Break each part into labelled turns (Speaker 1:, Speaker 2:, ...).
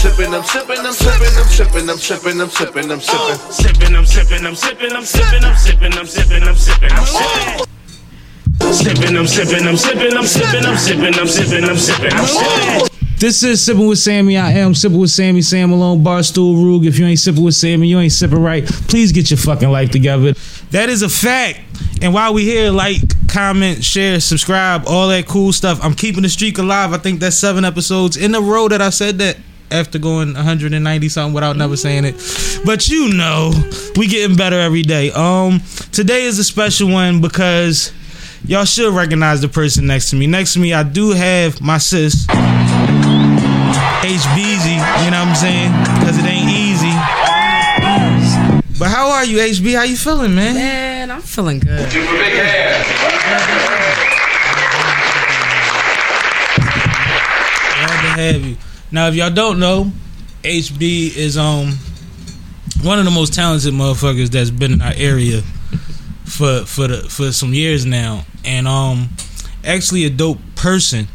Speaker 1: sipping, I'm sipping, I'm sipping, I'm sipping, I'm sipping, I'm sipping, I'm sipping.
Speaker 2: Sipping, I'm sipping, I'm sipping, I'm sipping, I'm sipping, I'm sipping, I'm sipping, I'm sipping. Sipping, I'm sipping, I'm sipping, I'm sipping, I'm sipping, I'm sipping, I'm sipping, I'm sipping.
Speaker 3: This is Sipping with Sammy. I am Sipping with Sammy, Sam Malone, Barstool Rug. If you ain't sipping with Sammy, you ain't sipping right. Please get your fucking life together. That is a fact. And while we here, like, comment, share, subscribe, all that cool stuff. I'm keeping the streak alive. I think that's seven episodes in a row that I said that after going 190 something without never saying it. But you know, we getting better every day. Um, today is a special one because y'all should recognize the person next to me. Next to me, I do have my sis. HBZ, you know what I'm saying? Because it ain't easy. But how are you, HB? How you feeling, man?
Speaker 4: Man, I'm feeling good.
Speaker 3: Glad to have you. Now, if y'all don't know, HB is um one of the most talented motherfuckers that's been in our area for for the for some years now, and um actually a dope person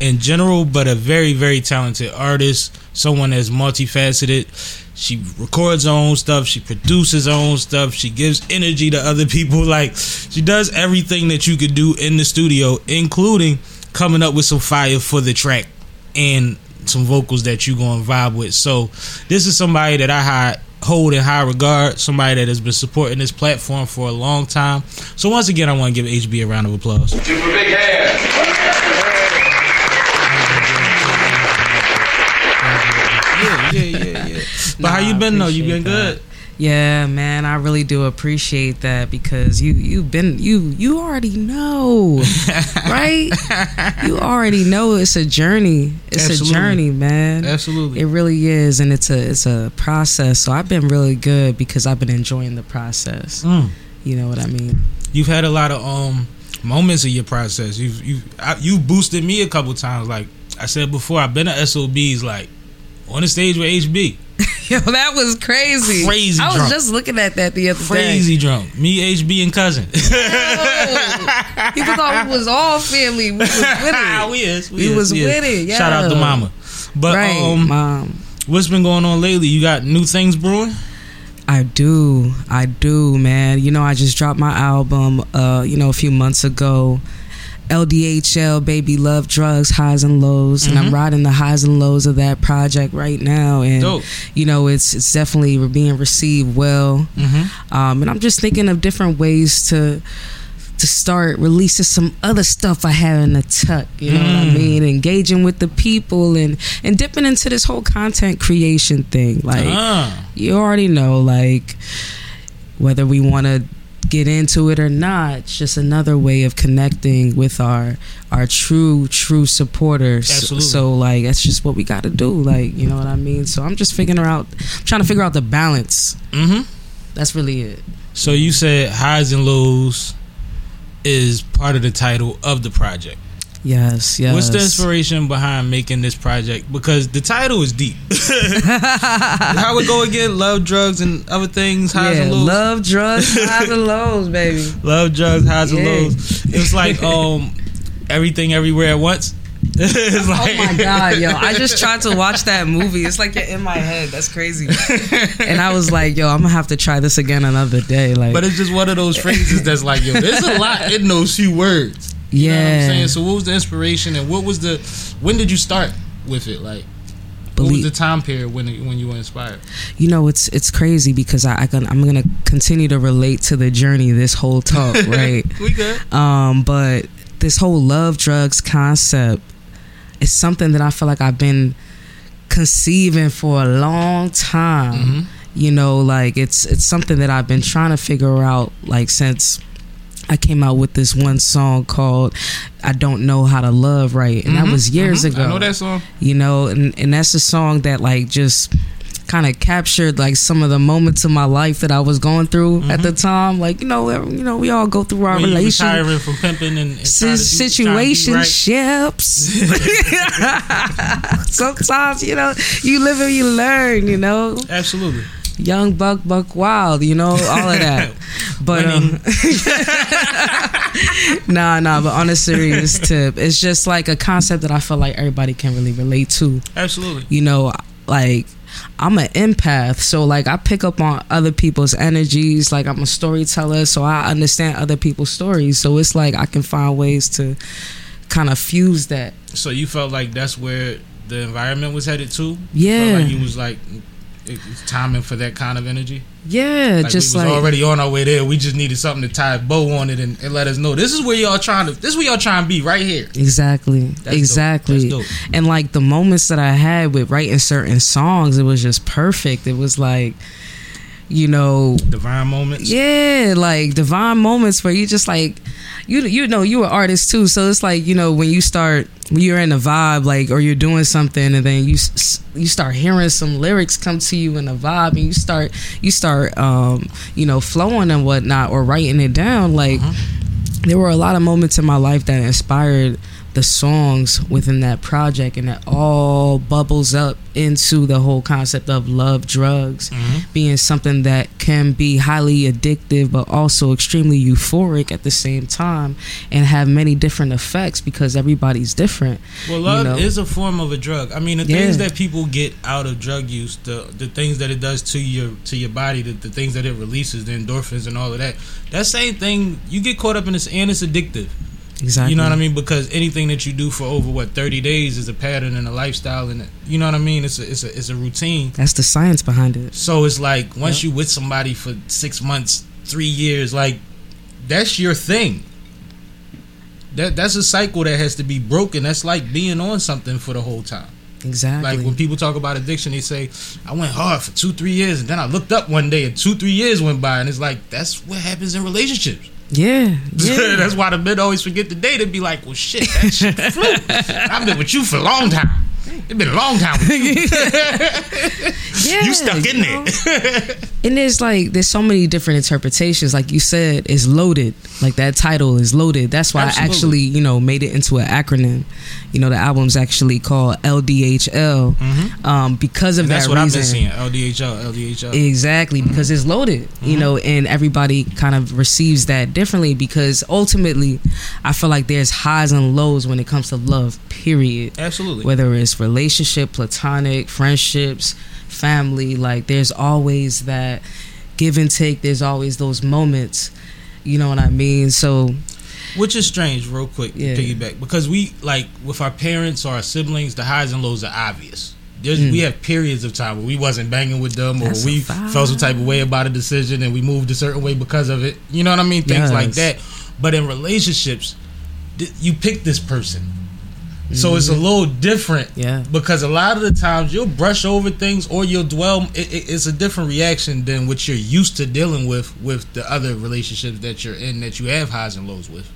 Speaker 3: in general, but a very very talented artist. Someone that's multifaceted. She records her own stuff. She produces her own stuff. She gives energy to other people. Like she does everything that you could do in the studio, including coming up with some fire for the track and some vocals that you gonna vibe with. So this is somebody that I high, hold in high regard. Somebody that has been supporting this platform for a long time. So once again, I want to give HB a round of applause. Yeah, yeah, yeah, yeah. But how you been though? You been good?
Speaker 4: that. Yeah, man, I really do appreciate that because you you've been you you already know, right? You already know it's a journey. It's
Speaker 3: Absolutely.
Speaker 4: a journey, man.
Speaker 3: Absolutely.
Speaker 4: It really is, and it's a it's a process. So I've been really good because I've been enjoying the process.
Speaker 3: Mm.
Speaker 4: You know what I mean?
Speaker 3: You've had a lot of um moments of your process. You've you you boosted me a couple times. Like I said before, I've been at SOBs like on the stage with HB.
Speaker 4: Yo, that was crazy.
Speaker 3: Crazy drum.
Speaker 4: I was
Speaker 3: drunk.
Speaker 4: just looking at that the other day.
Speaker 3: Crazy drunk. Me, HB, and cousin.
Speaker 4: people thought we was all family. We was with it.
Speaker 3: we is.
Speaker 4: We
Speaker 3: is,
Speaker 4: was
Speaker 3: is.
Speaker 4: with it,
Speaker 3: Shout out to mama. But
Speaker 4: right,
Speaker 3: um,
Speaker 4: mom.
Speaker 3: what's been going on lately? You got new things brewing?
Speaker 4: I do. I do, man. You know, I just dropped my album uh, you know, a few months ago. LDHL, Baby Love Drugs, Highs and Lows. And I'm riding the highs and lows of that project right now. And
Speaker 3: Dope.
Speaker 4: you know, it's it's definitely being received well.
Speaker 3: Mm-hmm.
Speaker 4: Um, and I'm just thinking of different ways to to start releasing some other stuff I have in the tuck. You know what I
Speaker 3: Mm.
Speaker 4: mean? Engaging with the people and and dipping into this whole content creation thing. Like
Speaker 3: Ah,
Speaker 4: you already know, like whether we want to get into it or not, it's just another way of connecting with our our true true supporters.
Speaker 3: Absolutely.
Speaker 4: So like that's just what we got to do. Like you know what I mean. So I'm just figuring out, I'm trying to figure out the balance.
Speaker 3: mm-hmm.
Speaker 4: That's really it.
Speaker 3: So you said highs and lows is part of the title of the project.
Speaker 4: Yes, yes.
Speaker 3: What's the inspiration behind making this project? Because the title is deep. How it go again? Love, drugs, and other things. Highs
Speaker 4: yeah,
Speaker 3: and lows.
Speaker 4: love, drugs, highs and lows, baby.
Speaker 3: Love, drugs, highs and
Speaker 4: Yeah.
Speaker 3: lows. It's like um everything everywhere at once. it's like,
Speaker 4: Oh my god, yo! I just tried to watch that movie. It's like you're in my head. That's crazy. And I was like, yo, I'm gonna have to try this again another day. Like,
Speaker 3: But it's just one of those phrases that's like, yo, there's a lot in those few words. You know what I'm
Speaker 4: yeah,
Speaker 3: saying? So what was the inspiration and what was the when did you start with it? Like what was the time period when when you were inspired?
Speaker 4: you know, it's it's crazy because I, I can, I'm gonna continue to relate to the journey this whole talk, right?
Speaker 3: We good.
Speaker 4: Um, but this whole love drugs concept is something that I feel like I've been conceiving for a long time.
Speaker 3: Mhm.
Speaker 4: You know, like it's it's something that I've been trying to figure out like since I came out with this one song called I Don't Know How to Love Right. And that
Speaker 3: Mhm,
Speaker 4: was years
Speaker 3: mhm.
Speaker 4: ago
Speaker 3: I know that song.
Speaker 4: you know and, and that's a song that like just kind of captured like some of the moments of my life that I was going through at the time like you know we- you know we all go through our
Speaker 3: Mm-hmm. When you
Speaker 4: relation
Speaker 3: retiring from pimping and, and trying to do- trying to do right.
Speaker 4: situationships sometimes you know you live and you learn you know
Speaker 3: Absolutely.
Speaker 4: Young buck buck wild you know all of that but um nah nah but on a serious tip it's just like a concept that i feel like everybody can really relate to
Speaker 3: Absolutely.
Speaker 4: you know like I'm an empath, so like I pick up on other people's energies. Like I'm a storyteller, so I understand other people's stories. So it's like I can find ways to kind of fuse that.
Speaker 3: So you felt like that's where the environment was headed to?
Speaker 4: Yeah.
Speaker 3: Like you was like timing for that kind of energy.
Speaker 4: Yeah,
Speaker 3: Like
Speaker 4: just
Speaker 3: we was
Speaker 4: like
Speaker 3: already on our way there. We just needed something to tie a bow on it and, and let us know this is where y'all trying to. This is where y'all trying to be right here.
Speaker 4: Exactly.
Speaker 3: dope.
Speaker 4: exactly.
Speaker 3: That's dope.
Speaker 4: And like the moments that I had with writing certain songs, it was just perfect. It was like, you know,
Speaker 3: Divine moments.
Speaker 4: yeah, like divine moments where you just like, you you know, you an artist too, so it's like you know when you start when you're in a vibe like or you're doing something and then you you start hearing some lyrics come to you in a vibe and you start you start um you know flowing and whatnot or writing it down like there were a lot of moments in my life that inspired the songs within that project and it all bubbles up into the whole concept of love drugs mm-hmm. being something that can be highly addictive but also extremely euphoric at the same time and have many different effects because everybody's different
Speaker 3: Well, love
Speaker 4: you know?
Speaker 3: is a form of a drug. I mean, the
Speaker 4: Yeah.
Speaker 3: things that people get out of drug use, the the things that it does to your to your body, the, the things that it releases, the endorphins and all of that. That same thing, you get caught up in this, and it's addictive.
Speaker 4: Exactly
Speaker 3: You know what I mean? Because anything that you do for over what thirty days is a pattern and a lifestyle, and you know what I mean. It's a it's a it's a routine.
Speaker 4: that's the science behind it
Speaker 3: So it's like once
Speaker 4: Yep.
Speaker 3: you with somebody for six months, three years, like that's your thing. That that's a cycle that has to be broken. That's like being on something for the whole time.
Speaker 4: exactly
Speaker 3: Like when people talk about addiction, they say, "I went hard for two, three years, and then I looked up one day, and two, three years went by, and it's like that's what happens in relationships.
Speaker 4: Yeah yeah
Speaker 3: that's why the men always forget the date They be like, "Well, shit, that shit flew. I've been with you for a long time. It's been a long time. With you.
Speaker 4: yeah
Speaker 3: you stuck in
Speaker 4: you
Speaker 3: there."
Speaker 4: know? and there's like there's so many different interpretations like you said it's loaded like that title is loaded that's why
Speaker 3: Absolutely.
Speaker 4: i actually you know made it into an acronym you know the album's actually called ldhl um because of
Speaker 3: Mm-hmm. And that's
Speaker 4: that
Speaker 3: what I've been seeing. LDHL, LDHL.
Speaker 4: Exactly, because it's loaded, you
Speaker 3: Mm-hmm.
Speaker 4: know, and everybody kind of receives that differently because ultimately, I feel like there's highs and lows when it comes to love, period.
Speaker 3: Absolutely.
Speaker 4: Whether it's relationship, platonic, friendships, family, like there's always that give and take, there's always those moments, you know what I mean? So,
Speaker 3: Which is strange, real quick,
Speaker 4: Yeah.
Speaker 3: piggyback. Because we, like, with our parents or our siblings, the highs and lows are obvious. There's, We have periods of time where we wasn't banging with them or
Speaker 4: Mm. That's
Speaker 3: we felt some type of way about a decision and we moved a certain way because of it. You know what I mean? Things like that. But in relationships, th- you pick this person. So it's a little different.
Speaker 4: Mm-hmm. Yeah.
Speaker 3: Because a lot of the times you'll brush over things or you'll dwell. It, it, it's a different reaction than what you're used to dealing with with the other relationships that you're in that you have highs and lows with,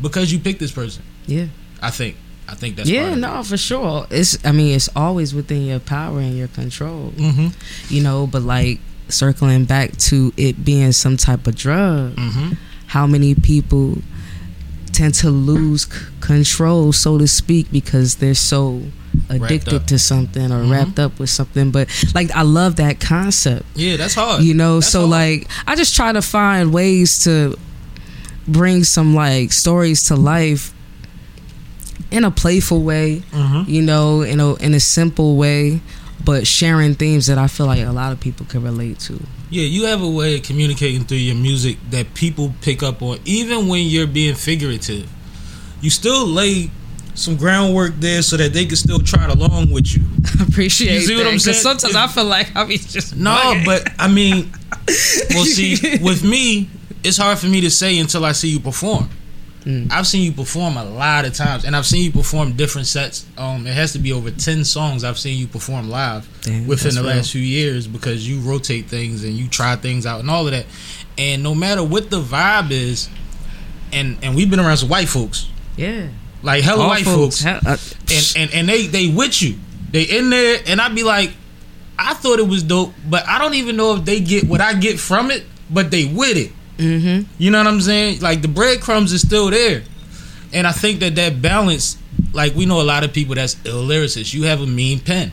Speaker 3: because you pick this person.
Speaker 4: yeah.
Speaker 3: I think. I think that's
Speaker 4: Yeah, no, for sure. It's I mean, it's always within your power and your control.
Speaker 3: Mm-hmm.
Speaker 4: you know but like circling back to it being some type of drug
Speaker 3: Mm-hmm.
Speaker 4: how many people tend to lose c- control so to speak because they're so addicted to something or
Speaker 3: Mhm.
Speaker 4: wrapped up with something but like i love that concept
Speaker 3: Yeah, that's hard.
Speaker 4: you know
Speaker 3: That's
Speaker 4: so
Speaker 3: hard.
Speaker 4: like i just try to find ways to bring some like stories to life in a playful way
Speaker 3: Mhm.
Speaker 4: you know, in a in a simple way, but sharing themes that I feel like a lot of people can relate to.
Speaker 3: Yeah, you have a way of communicating through your music that people pick up on, even when you're being figurative. You still lay some groundwork there so that they can still trot along with you.
Speaker 4: I appreciate it.
Speaker 3: You see what
Speaker 4: that,
Speaker 3: I'm
Speaker 4: 'cause
Speaker 3: saying?
Speaker 4: Sometimes I feel like I be just
Speaker 3: No,
Speaker 4: bugging.
Speaker 3: but I mean, well, see, with me, it's hard for me to say until I see you perform.
Speaker 4: Mm.
Speaker 3: I've seen you perform a lot of times, and I've seen you perform different sets. Um, it has to be over ten songs I've seen you perform live
Speaker 4: Damn,
Speaker 3: within the
Speaker 4: real.
Speaker 3: last few years because you rotate things and you try things out and all of that. And no matter what the vibe is, and and we've been around some white folks,
Speaker 4: yeah,
Speaker 3: like hella
Speaker 4: All
Speaker 3: white folks,
Speaker 4: hell- uh,
Speaker 3: and and and they they with you. They in there, and I'd be like, I thought it was dope, but I don't even know if they get what I get from it. But they with it.
Speaker 4: Mhm.
Speaker 3: You know what I'm saying? Like the breadcrumbs is still there, and I think that that balance, like we know a lot of people that's ill lyricists. You have a mean pen,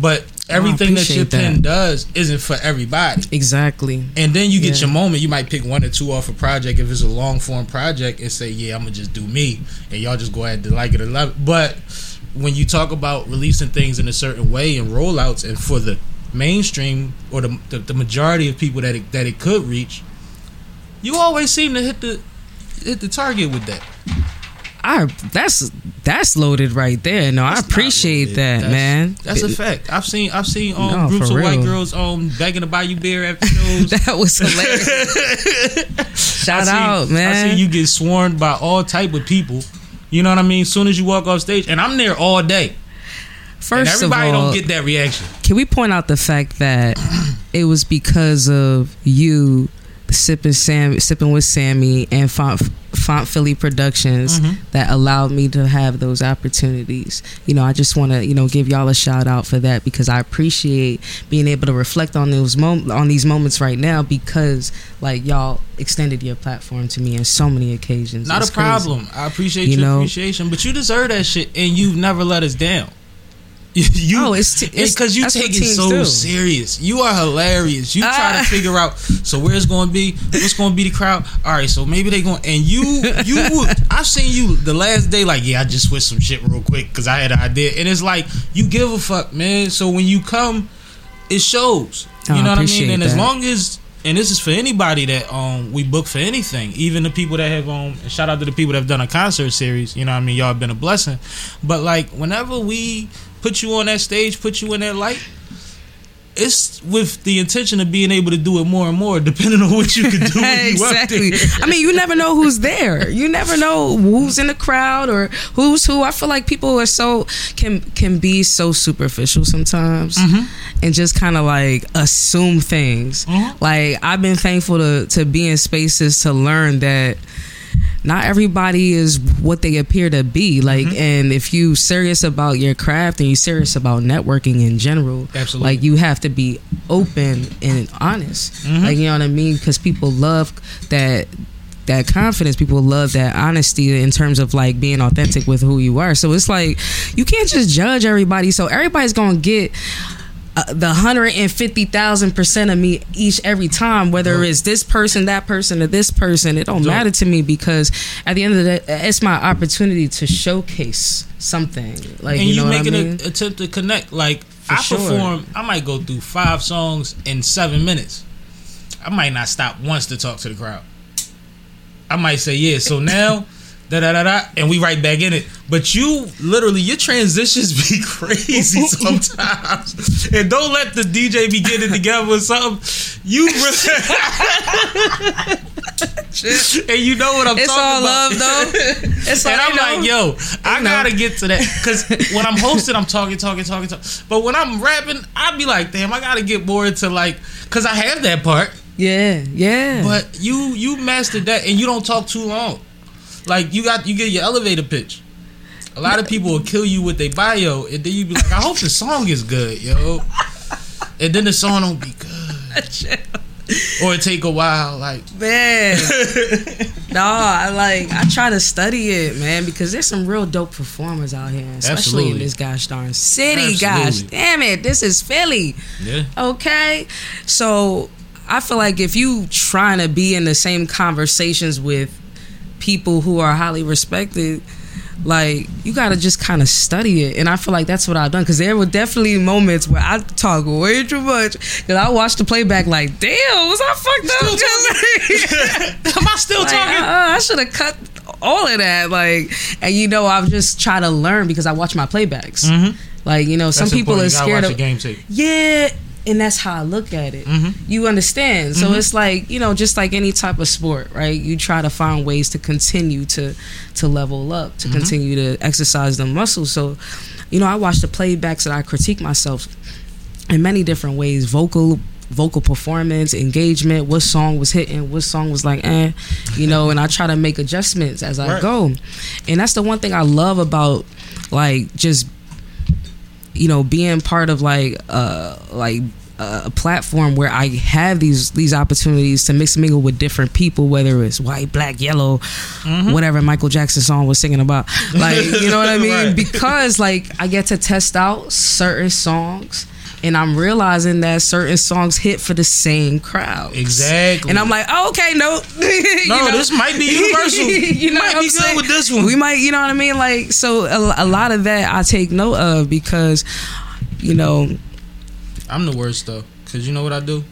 Speaker 3: but everything that your
Speaker 4: that.
Speaker 3: pen does isn't for everybody.
Speaker 4: exactly.
Speaker 3: And then you get
Speaker 4: Yeah.
Speaker 3: your moment. You might pick one or two off a project if it's a long form project and say, "Yeah, I'm gonna just do me," and y'all just go ahead to like it or love it. But when you talk about releasing things in a certain way and rollouts, and for the mainstream or the the, the majority of people that it, that it could reach, you always seem to hit the hit the target with that.
Speaker 4: I that's that's loaded right there. No, I
Speaker 3: That's not
Speaker 4: appreciate that,
Speaker 3: That's-
Speaker 4: man.
Speaker 3: That's a fact. I've seen I've seen um,
Speaker 4: No,
Speaker 3: groups of white girls um begging to buy you beer after shows.
Speaker 4: that was hilarious. Shout
Speaker 3: I
Speaker 4: out,
Speaker 3: I see you get sworn by all type of people. You know what I mean? Soon as you walk off stage, and I'm there all day. and
Speaker 4: First of
Speaker 3: everybody
Speaker 4: all,
Speaker 3: don't get that reaction.
Speaker 4: can we point out the fact that it was because of you sipping Sam sipping with Sammy and Font Font Philly Productions
Speaker 3: Mhm.
Speaker 4: that allowed me to have those opportunities. You know, I just want to you know give y'all a shout out for that because I appreciate being able to reflect on those mom- on these moments right now because like y'all extended your platform to me in so many occasions.
Speaker 3: Not
Speaker 4: It's
Speaker 3: a
Speaker 4: crazy.
Speaker 3: problem. I appreciate
Speaker 4: You
Speaker 3: your
Speaker 4: know?
Speaker 3: appreciation, but you deserve that shit, and you've never let us down. You,
Speaker 4: Oh, it's
Speaker 3: because you take it so
Speaker 4: do.
Speaker 3: serious. You are hilarious. You try
Speaker 4: Ah.
Speaker 3: to figure out so where's going to be, what's going to be the crowd. All right, so maybe they going and you you. I've seen you the last day like yeah, I just switched some shit real quick because I had an idea, and it's like you give a fuck, man. So when you come, it shows.
Speaker 4: Oh,
Speaker 3: You
Speaker 4: I
Speaker 3: know what I mean? And as long as and this is for anybody that um we book for anything, even the people that have um and shout out to the people that have done a concert series. You know what I mean? Y'all have been a blessing. But like whenever we put you on that stage, put you in that light. It's with the intention of being able to do it more and more, depending on what you can do when you up
Speaker 4: exactly. I mean, you never know who's there. You never know who's in the crowd or who's who. I feel like people are so can can be so superficial sometimes and just kind of like assume things.
Speaker 3: Mhm.
Speaker 4: Like I've been thankful to to be in spaces to learn that not everybody is what they appear to be like
Speaker 3: Mm-hmm.
Speaker 4: and if you serious about your craft and you serious about networking in general
Speaker 3: Absolutely.
Speaker 4: like you have to be open and honest
Speaker 3: Mhm.
Speaker 4: like you know what i mean because people love that that confidence people love that honesty in terms of like being authentic with who you are so it's like you can't just judge everybody so everybody's gonna get uh, the 150,000 percent of me each every time whether it's this person that person or this person it don't matter to me because at the end of the day it's my opportunity to showcase something like
Speaker 3: and
Speaker 4: you
Speaker 3: you,
Speaker 4: know what I
Speaker 3: making
Speaker 4: mean?
Speaker 3: an attempt to connect. Like I
Speaker 4: sure.
Speaker 3: perform, I might go through five songs in seven minutes. I might not stop once to talk to the crowd. I might say yeah. So now. Da, da, da, da, and we right back in it. But you literally, your transitions be crazy sometimes. and don't let the DJ be getting together with something. You really. and you know what I'm
Speaker 4: it's
Speaker 3: talking
Speaker 4: all
Speaker 3: about.
Speaker 4: love though it's
Speaker 3: And
Speaker 4: all,
Speaker 3: I'm
Speaker 4: know,
Speaker 3: like, yo, I gotta get to that because when I'm hosting, I'm talking, talking, talking, talking. But when I'm rapping, I be like, damn, I gotta get more into like, cause I have that part.
Speaker 4: yeah yeah
Speaker 3: But you you mastered that, and you don't talk too long. Like you got you get your elevator pitch. A lot of people will kill you with their bio, and then you be like, I hope the song is good, yo. And then the song don't be good, or it take a while. Like,
Speaker 4: Man, no, I like I try to study it, man, because there's some real dope performers out here, especially
Speaker 3: Absolutely.
Speaker 4: in this gosh darn city. Gosh damn it, this is Philly,
Speaker 3: yeah,
Speaker 4: okay? So I feel like if you trying to be in the same conversations with people who are highly respected. Like you gotta just kind of study it, and I feel like that's what I've done. Because there were definitely moments where I talk way too much. Because I watched the playback, like, damn, was I fucked up? Just-
Speaker 3: am I still
Speaker 4: like,
Speaker 3: talking?
Speaker 4: uh, I should have cut all of that. Like, and you know, I've just tried to learn because I watch my playbacks.
Speaker 3: Mhm.
Speaker 4: Like, you know, some
Speaker 3: That's
Speaker 4: people
Speaker 3: important.
Speaker 4: are
Speaker 3: You gotta
Speaker 4: scared
Speaker 3: watch
Speaker 4: of
Speaker 3: your game tape.
Speaker 4: yeah, and that's how I look at it.
Speaker 3: Mhm.
Speaker 4: You understand? So it's like you know, just like any type of sport, right? You try to find ways to continue to to level up, to continue to exercise the muscles. So, you know, I watch the playbacks and I critique myself in many different ways. Vocal vocal performance, engagement, what song was hitting, what song was like eh, you know, and I try to make adjustments as I
Speaker 3: Right.
Speaker 4: go. And that's the one thing I love about like just you know being part of like uh like a platform where I have these these opportunities to mix and mingle with different people, whether it's white, black, yellow, whatever Michael Jackson song was singing about. Like, you know what I mean?
Speaker 3: Right.
Speaker 4: Because like I get to test out certain songs and I'm realizing that certain songs hit for the same crowd.
Speaker 3: Exactly.
Speaker 4: And I'm like, oh, okay, no, You
Speaker 3: No,
Speaker 4: know?
Speaker 3: this might be universal.
Speaker 4: you know,
Speaker 3: Might
Speaker 4: what
Speaker 3: be good
Speaker 4: saying?
Speaker 3: with this one.
Speaker 4: We might, you know what I mean? Like, so a, a lot of that I take note of because, you know,
Speaker 3: I'm the worst though, cause you know what I do.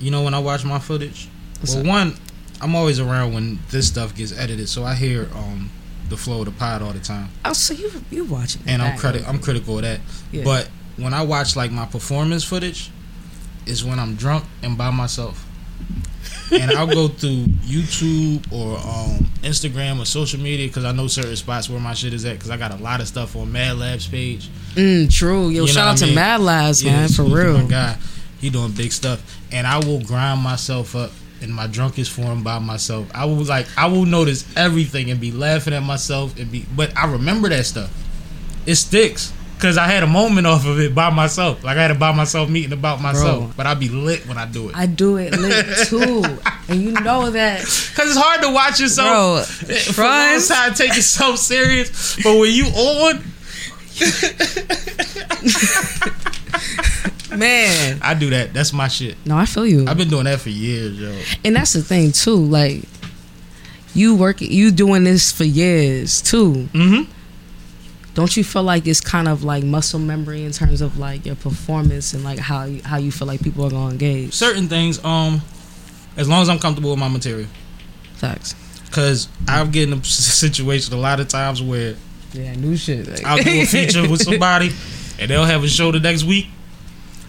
Speaker 3: You know when I watch my footage.
Speaker 4: What's
Speaker 3: well,
Speaker 4: up?
Speaker 3: one, I'm always around when this stuff gets edited, so I hear um the flow of the pod all the time,
Speaker 4: oh, so you you watching?
Speaker 3: and I'm credit I'm critical of that.
Speaker 4: Yeah.
Speaker 3: But when I watch like my performance footage, is when I'm drunk and by myself. and I'll go through YouTube or um, Instagram or social media because I know certain spots where my shit is at because I got a lot of stuff on Mad Labs page.
Speaker 4: Mm, true. Yo,
Speaker 3: You
Speaker 4: shout out to
Speaker 3: mean?
Speaker 4: Mad Labs,
Speaker 3: Yeah,
Speaker 4: man, for real.
Speaker 3: My guy, he doing big stuff, and I will grind myself up in my drunkest form by myself. I will like I will notice everything and be laughing at myself and be, but I remember that stuff. It sticks because I had a moment off of it by myself. Like I had a by myself meeting about myself,
Speaker 4: Bro.
Speaker 3: but I be lit when I do it.
Speaker 4: I do it lit too, and you know that,
Speaker 3: Cause it's hard to watch yourself
Speaker 4: bro.
Speaker 3: for a time, take yourself serious. But when you on,
Speaker 4: Man,
Speaker 3: I do that. That's my shit.
Speaker 4: no, I feel you.
Speaker 3: I've been doing that for years, yo.
Speaker 4: and that's the thing too. Like, you work, you doing this for years too.
Speaker 3: Mm-hmm.
Speaker 4: Don't you feel like it's kind of like muscle memory in terms of like your performance and like how you, how you feel like people are gonna engage?
Speaker 3: Certain things, um, as long as I'm comfortable with my material.
Speaker 4: Facts.
Speaker 3: Cause I've get in a situation a lot of times where
Speaker 4: Yeah, new shit. Like.
Speaker 3: I'll do a feature with somebody and they'll have a show the next week.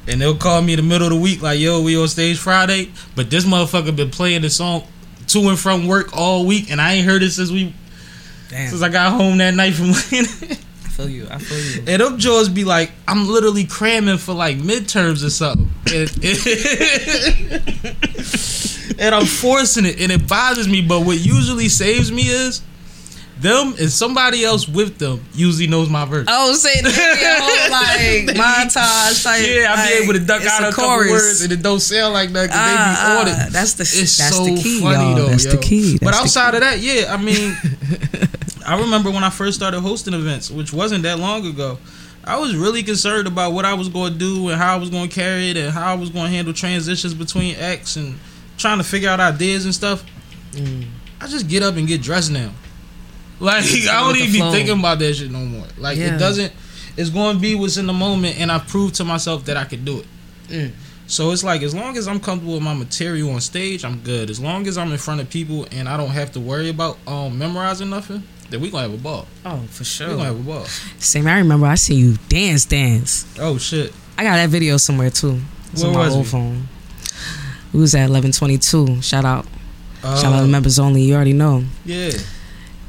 Speaker 3: And they'll call me in the middle of the week like, yo, we on stage Friday. But this motherfucker been playing the song to and from work all week and I ain't heard it since we
Speaker 4: Damn,
Speaker 3: since I got home that night from
Speaker 4: I feel you. I feel you.
Speaker 3: And them jaws be like, I'm literally cramming for like midterms or something. And, and I'm forcing it, and it bothers me. But what usually saves me is them and somebody else with them usually knows my verse.
Speaker 4: Oh, say the whole like montage type.
Speaker 3: yeah, I'll
Speaker 4: like,
Speaker 3: be able to duck out a, couple
Speaker 4: chorus.
Speaker 3: words and it don't sound like that because
Speaker 4: Ah,
Speaker 3: they be on
Speaker 4: ah,
Speaker 3: it.
Speaker 4: That's the
Speaker 3: It's
Speaker 4: that's
Speaker 3: so
Speaker 4: the key,
Speaker 3: funny
Speaker 4: y'all.
Speaker 3: though.
Speaker 4: That's
Speaker 3: yo.
Speaker 4: the key.
Speaker 3: but
Speaker 4: That's the
Speaker 3: outside
Speaker 4: key.
Speaker 3: of that, yeah, I mean, I remember when I first started hosting events, which wasn't that long ago. I was really concerned about what I was going to do and how I was going to carry it and how I was going to handle transitions between acts and trying to figure out ideas and stuff.
Speaker 4: Mm.
Speaker 3: I just get up and get dressed now. Like I don't even be thinking about that shit no more. Like
Speaker 4: Yeah.
Speaker 3: it doesn't. It's going to be what's in the moment, and I proved to myself that I could do it.
Speaker 4: Mm.
Speaker 3: So it's like as long as I'm comfortable with my material on stage, I'm good. As long as I'm in front of people and I don't have to worry about um memorizing nothing, then we gonna have a ball.
Speaker 4: Oh, for sure.
Speaker 3: We
Speaker 4: sure.
Speaker 3: gonna have a ball.
Speaker 4: Same. I remember I seen you dance, dance.
Speaker 3: Oh shit!
Speaker 4: I got that video somewhere too. It's
Speaker 3: Where
Speaker 4: on my
Speaker 3: was
Speaker 4: old
Speaker 3: we?
Speaker 4: phone. It was at eleven twenty two. Shout out.
Speaker 3: Uh,
Speaker 4: Shout out to members only. You already know.
Speaker 3: Yeah.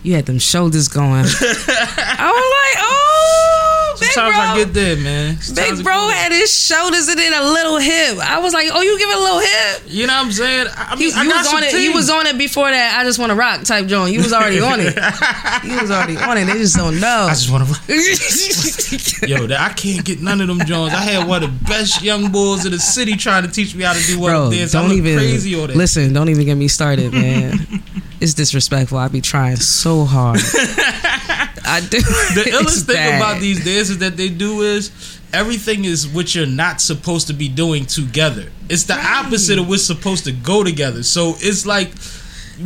Speaker 4: You had them shoulders going. I was like, oh, big
Speaker 3: Sometimes
Speaker 4: bro.
Speaker 3: I get there, man. Sometimes
Speaker 4: Big bro had his shoulders and then a little hip. I was like, oh, you give it a little hip.
Speaker 3: You know what I'm saying? I I
Speaker 4: He,
Speaker 3: I
Speaker 4: was on it.
Speaker 3: Team.
Speaker 4: was on it before that. I just want to rock type joint. You was already on it. You was already on it. They just don't know.
Speaker 3: I just want to. rock. Yo, I can't get none of them joints. I had one of the best young bulls in the city trying to teach me how to do one
Speaker 4: Bro,
Speaker 3: dance.
Speaker 4: Don't even
Speaker 3: crazy on that.
Speaker 4: listen. Don't even get me started, man. it's disrespectful. I be trying so hard. I do.
Speaker 3: the illest thing
Speaker 4: bad.
Speaker 3: about these dances that they do is everything is what you're not supposed to be doing together. It's the opposite of what's supposed to go together. So it's like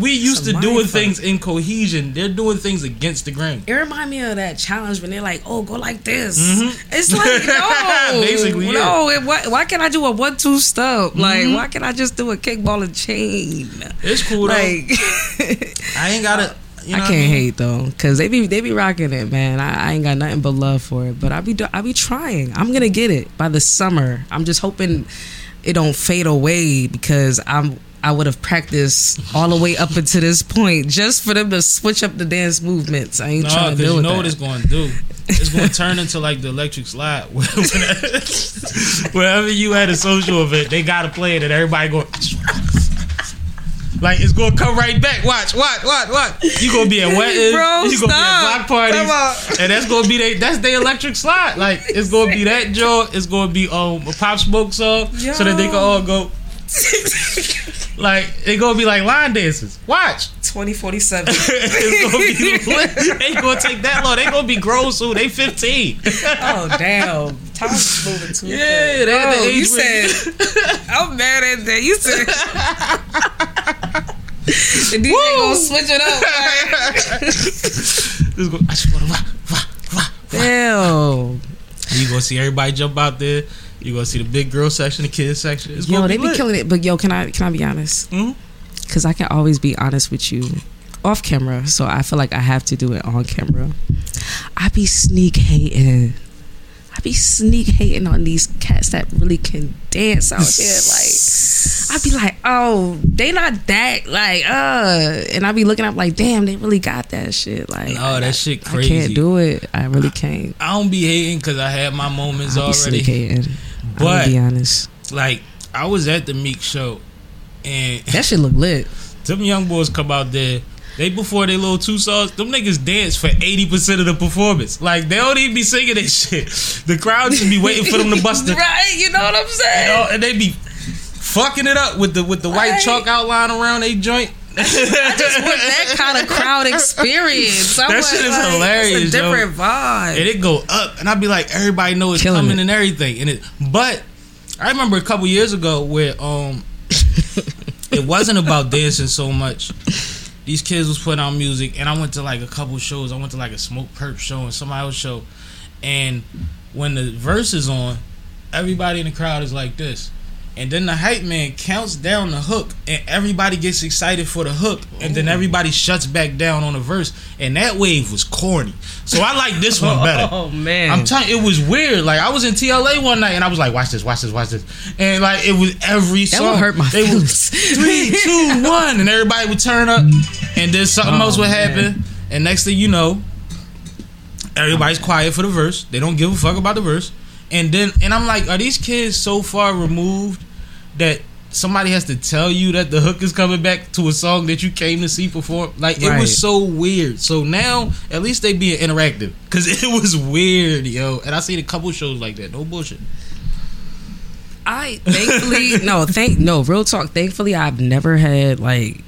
Speaker 3: we used to doing
Speaker 4: fuck.
Speaker 3: things in cohesion. They're doing things against the grain.
Speaker 4: It remind me of that challenge when they're like, "Oh, go like this."
Speaker 3: Mhm.
Speaker 4: It's like, no,
Speaker 3: Basically, yeah.
Speaker 4: no. It, why, why can't I do a one-two step? Like,
Speaker 3: Mhm.
Speaker 4: why can't I just do a kickball and chain?
Speaker 3: It's cool though.
Speaker 4: Like,
Speaker 3: I ain't gotta. You know
Speaker 4: I can't
Speaker 3: mean?
Speaker 4: hate though, cause they be they be rocking it, man. I, I ain't got nothing but love for it, but I be I be trying. I'm gonna get it by the summer. I'm just hoping it don't fade away because I'm I would have practiced all the way up until this point just for them to switch up the dance movements. I ain't
Speaker 3: No,
Speaker 4: trying to do
Speaker 3: you know
Speaker 4: that.
Speaker 3: what it's going to do. It's going to turn into like the electric slide. Wherever you had a social event, they got to play it, and everybody going. Like it's gonna come right back. Watch, watch, watch, watch. You gonna be at weddings,
Speaker 4: Bro,
Speaker 3: you gonna
Speaker 4: stop.
Speaker 3: be at block parties, and that's gonna be they. That's the electric slide. Like it's gonna be that joint. It's gonna be um a pop smoke song, so that they can all go. Like it gonna be like line dances. Watch,
Speaker 4: 2047.
Speaker 3: it's gonna be. They ain't gonna take that long. They gonna be grown soon. They 15.
Speaker 4: oh damn! Time's moving too
Speaker 3: Yeah,
Speaker 4: fast.
Speaker 3: they at the
Speaker 4: Oh,
Speaker 3: age
Speaker 4: you said I'm mad at that. You said the DJ gonna switch it up. Right?
Speaker 3: I just wanna rock, rock, rock.
Speaker 4: Damn.
Speaker 3: You gonna see everybody jump out there. You gonna see the big girl section, the kids section. It's
Speaker 4: Yo, they
Speaker 3: be
Speaker 4: be killing it. But yo, can I can I be honest?
Speaker 3: Mhm.
Speaker 4: Because I can always be honest with you off camera. So I feel like I have to do it on camera. I be sneak hating. I be sneak hating on these cats that really can dance out here. Like I be like, oh, they not that like uh, and I be looking up like, damn, they really got that shit. Like,
Speaker 3: No, that shit
Speaker 4: I can't do it. I really can't.
Speaker 3: I don't be hating because I had my moments
Speaker 4: I
Speaker 3: already.
Speaker 4: sneak hating.
Speaker 3: But
Speaker 4: be honest.
Speaker 3: like, I was at the Meek show, and
Speaker 4: That shit look lit.
Speaker 3: them young boys come out there. They before they little two songs, them niggas dance for eighty percent of the performance. Like they don't even be singing that shit. The crowd should be waiting for them to bust it,
Speaker 4: right? You know what I'm saying?
Speaker 3: and, they be fucking it up with the with the white chalk outline around they joint.
Speaker 4: I just want that kind of crowd experience. I
Speaker 3: That
Speaker 4: want,
Speaker 3: shit is
Speaker 4: like,
Speaker 3: hilarious,
Speaker 4: It's a
Speaker 3: yo.
Speaker 4: different vibe.
Speaker 3: and it go up, and I'd be like, everybody know it's
Speaker 4: Killing
Speaker 3: coming
Speaker 4: it.
Speaker 3: and everything. And it, but I remember a couple years ago where um, it wasn't about dancing so much. These kids was putting out music, and I went to like a couple shows. I went to like a Smokepurpp show and somebody else show, and when the verse is on, everybody in the crowd is like this. And then the hype man counts down the hook, and everybody gets excited for the hook, and then everybody shuts back down on the verse, and that wave was corny. So I like this one better.
Speaker 4: Oh man,
Speaker 3: I'm telling you, it was weird. Like I was in TLA one night, and I was like, "Watch this, watch this, watch this," and like it was every
Speaker 4: that
Speaker 3: song.
Speaker 4: would hurt my
Speaker 3: They would-
Speaker 4: feelings.
Speaker 3: three, two, one, and everybody would turn up, and then something
Speaker 4: Oh,
Speaker 3: else would
Speaker 4: man.
Speaker 3: happen, and next thing you know, everybody's quiet for the verse. They don't give a fuck about the verse, and then and I'm like, are these kids so far removed that somebody has to tell you that the hook is coming back to a song that you came to see perform? Like it was so weird. So now at least they being interactive because it was weird, yo. And I seen a couple shows like that. No bullshit.
Speaker 4: I thankfully no, thank no real talk. Thankfully, I've never had like.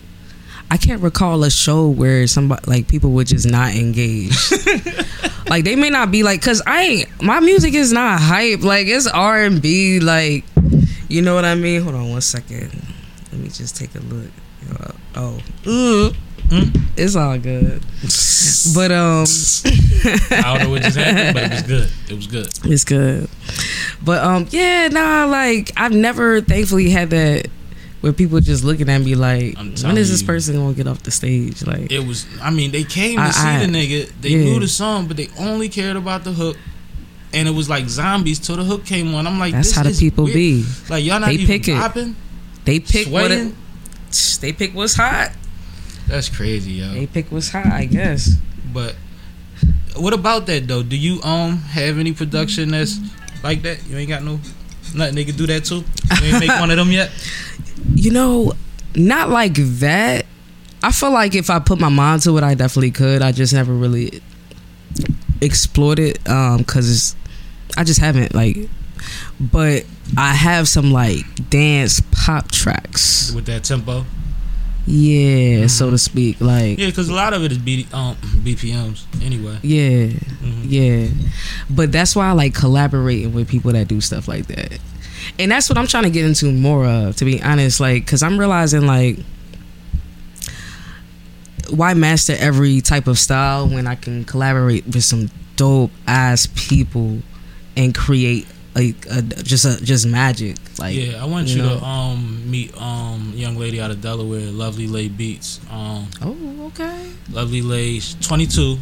Speaker 4: I can't recall a show where somebody like people would just not engage. like they may not be like, cause I ain't my music is not hype. Like it's R and B. Like you know what I mean. Hold on one second. Let me just take a look. Oh.
Speaker 3: Mm.
Speaker 4: it's all good. But um,
Speaker 3: I don't know what just happened, but it was good. It was good.
Speaker 4: It's good. But um yeah, nah, like I've never thankfully had that where people just looking at me like, when this
Speaker 3: you.
Speaker 4: person gonna get off the stage? Like
Speaker 3: It was. I mean, they came to
Speaker 4: I-
Speaker 3: see
Speaker 4: I-
Speaker 3: the nigga. They
Speaker 4: yeah.
Speaker 3: knew the song, but they only cared about the hook. And it was like zombies till the hook came on. I'm like,
Speaker 4: that's
Speaker 3: this
Speaker 4: how the
Speaker 3: is
Speaker 4: people
Speaker 3: weird.
Speaker 4: be.
Speaker 3: Like y'all not
Speaker 4: They
Speaker 3: even
Speaker 4: pick it.
Speaker 3: bopping,
Speaker 4: They pick what it, they pick what's hot.
Speaker 3: That's crazy, yo.
Speaker 4: They pick what's hot, I guess.
Speaker 3: But what about that though? Do you um have any production that's like that? You ain't got no nothing they can do that too. You ain't make one of them yet.
Speaker 4: You know, not like that. I feel like if I put my mind to it, I definitely could. I just never really explored it um cuz I just haven't like but I have some like dance pop tracks.
Speaker 3: with that tempo.
Speaker 4: Yeah, so to speak. Like
Speaker 3: Yeah, because a lot of it is B, um, BPMs anyway.
Speaker 4: yeah.
Speaker 3: Mhm.
Speaker 4: Yeah. But that's why I like collaborating with people that do stuff like that. And that's what I'm trying to get into more of, to be honest. Like, cause I'm realizing like why master every type of style when I can collaborate with some dope ass people and create like a, just a just magic. Like
Speaker 3: yeah, I want
Speaker 4: you
Speaker 3: you,
Speaker 4: know.
Speaker 3: to um meet um young lady out of Delaware, Lovely Lay Beats. Um,
Speaker 4: Oh, okay.
Speaker 3: Lovely Lay, 22.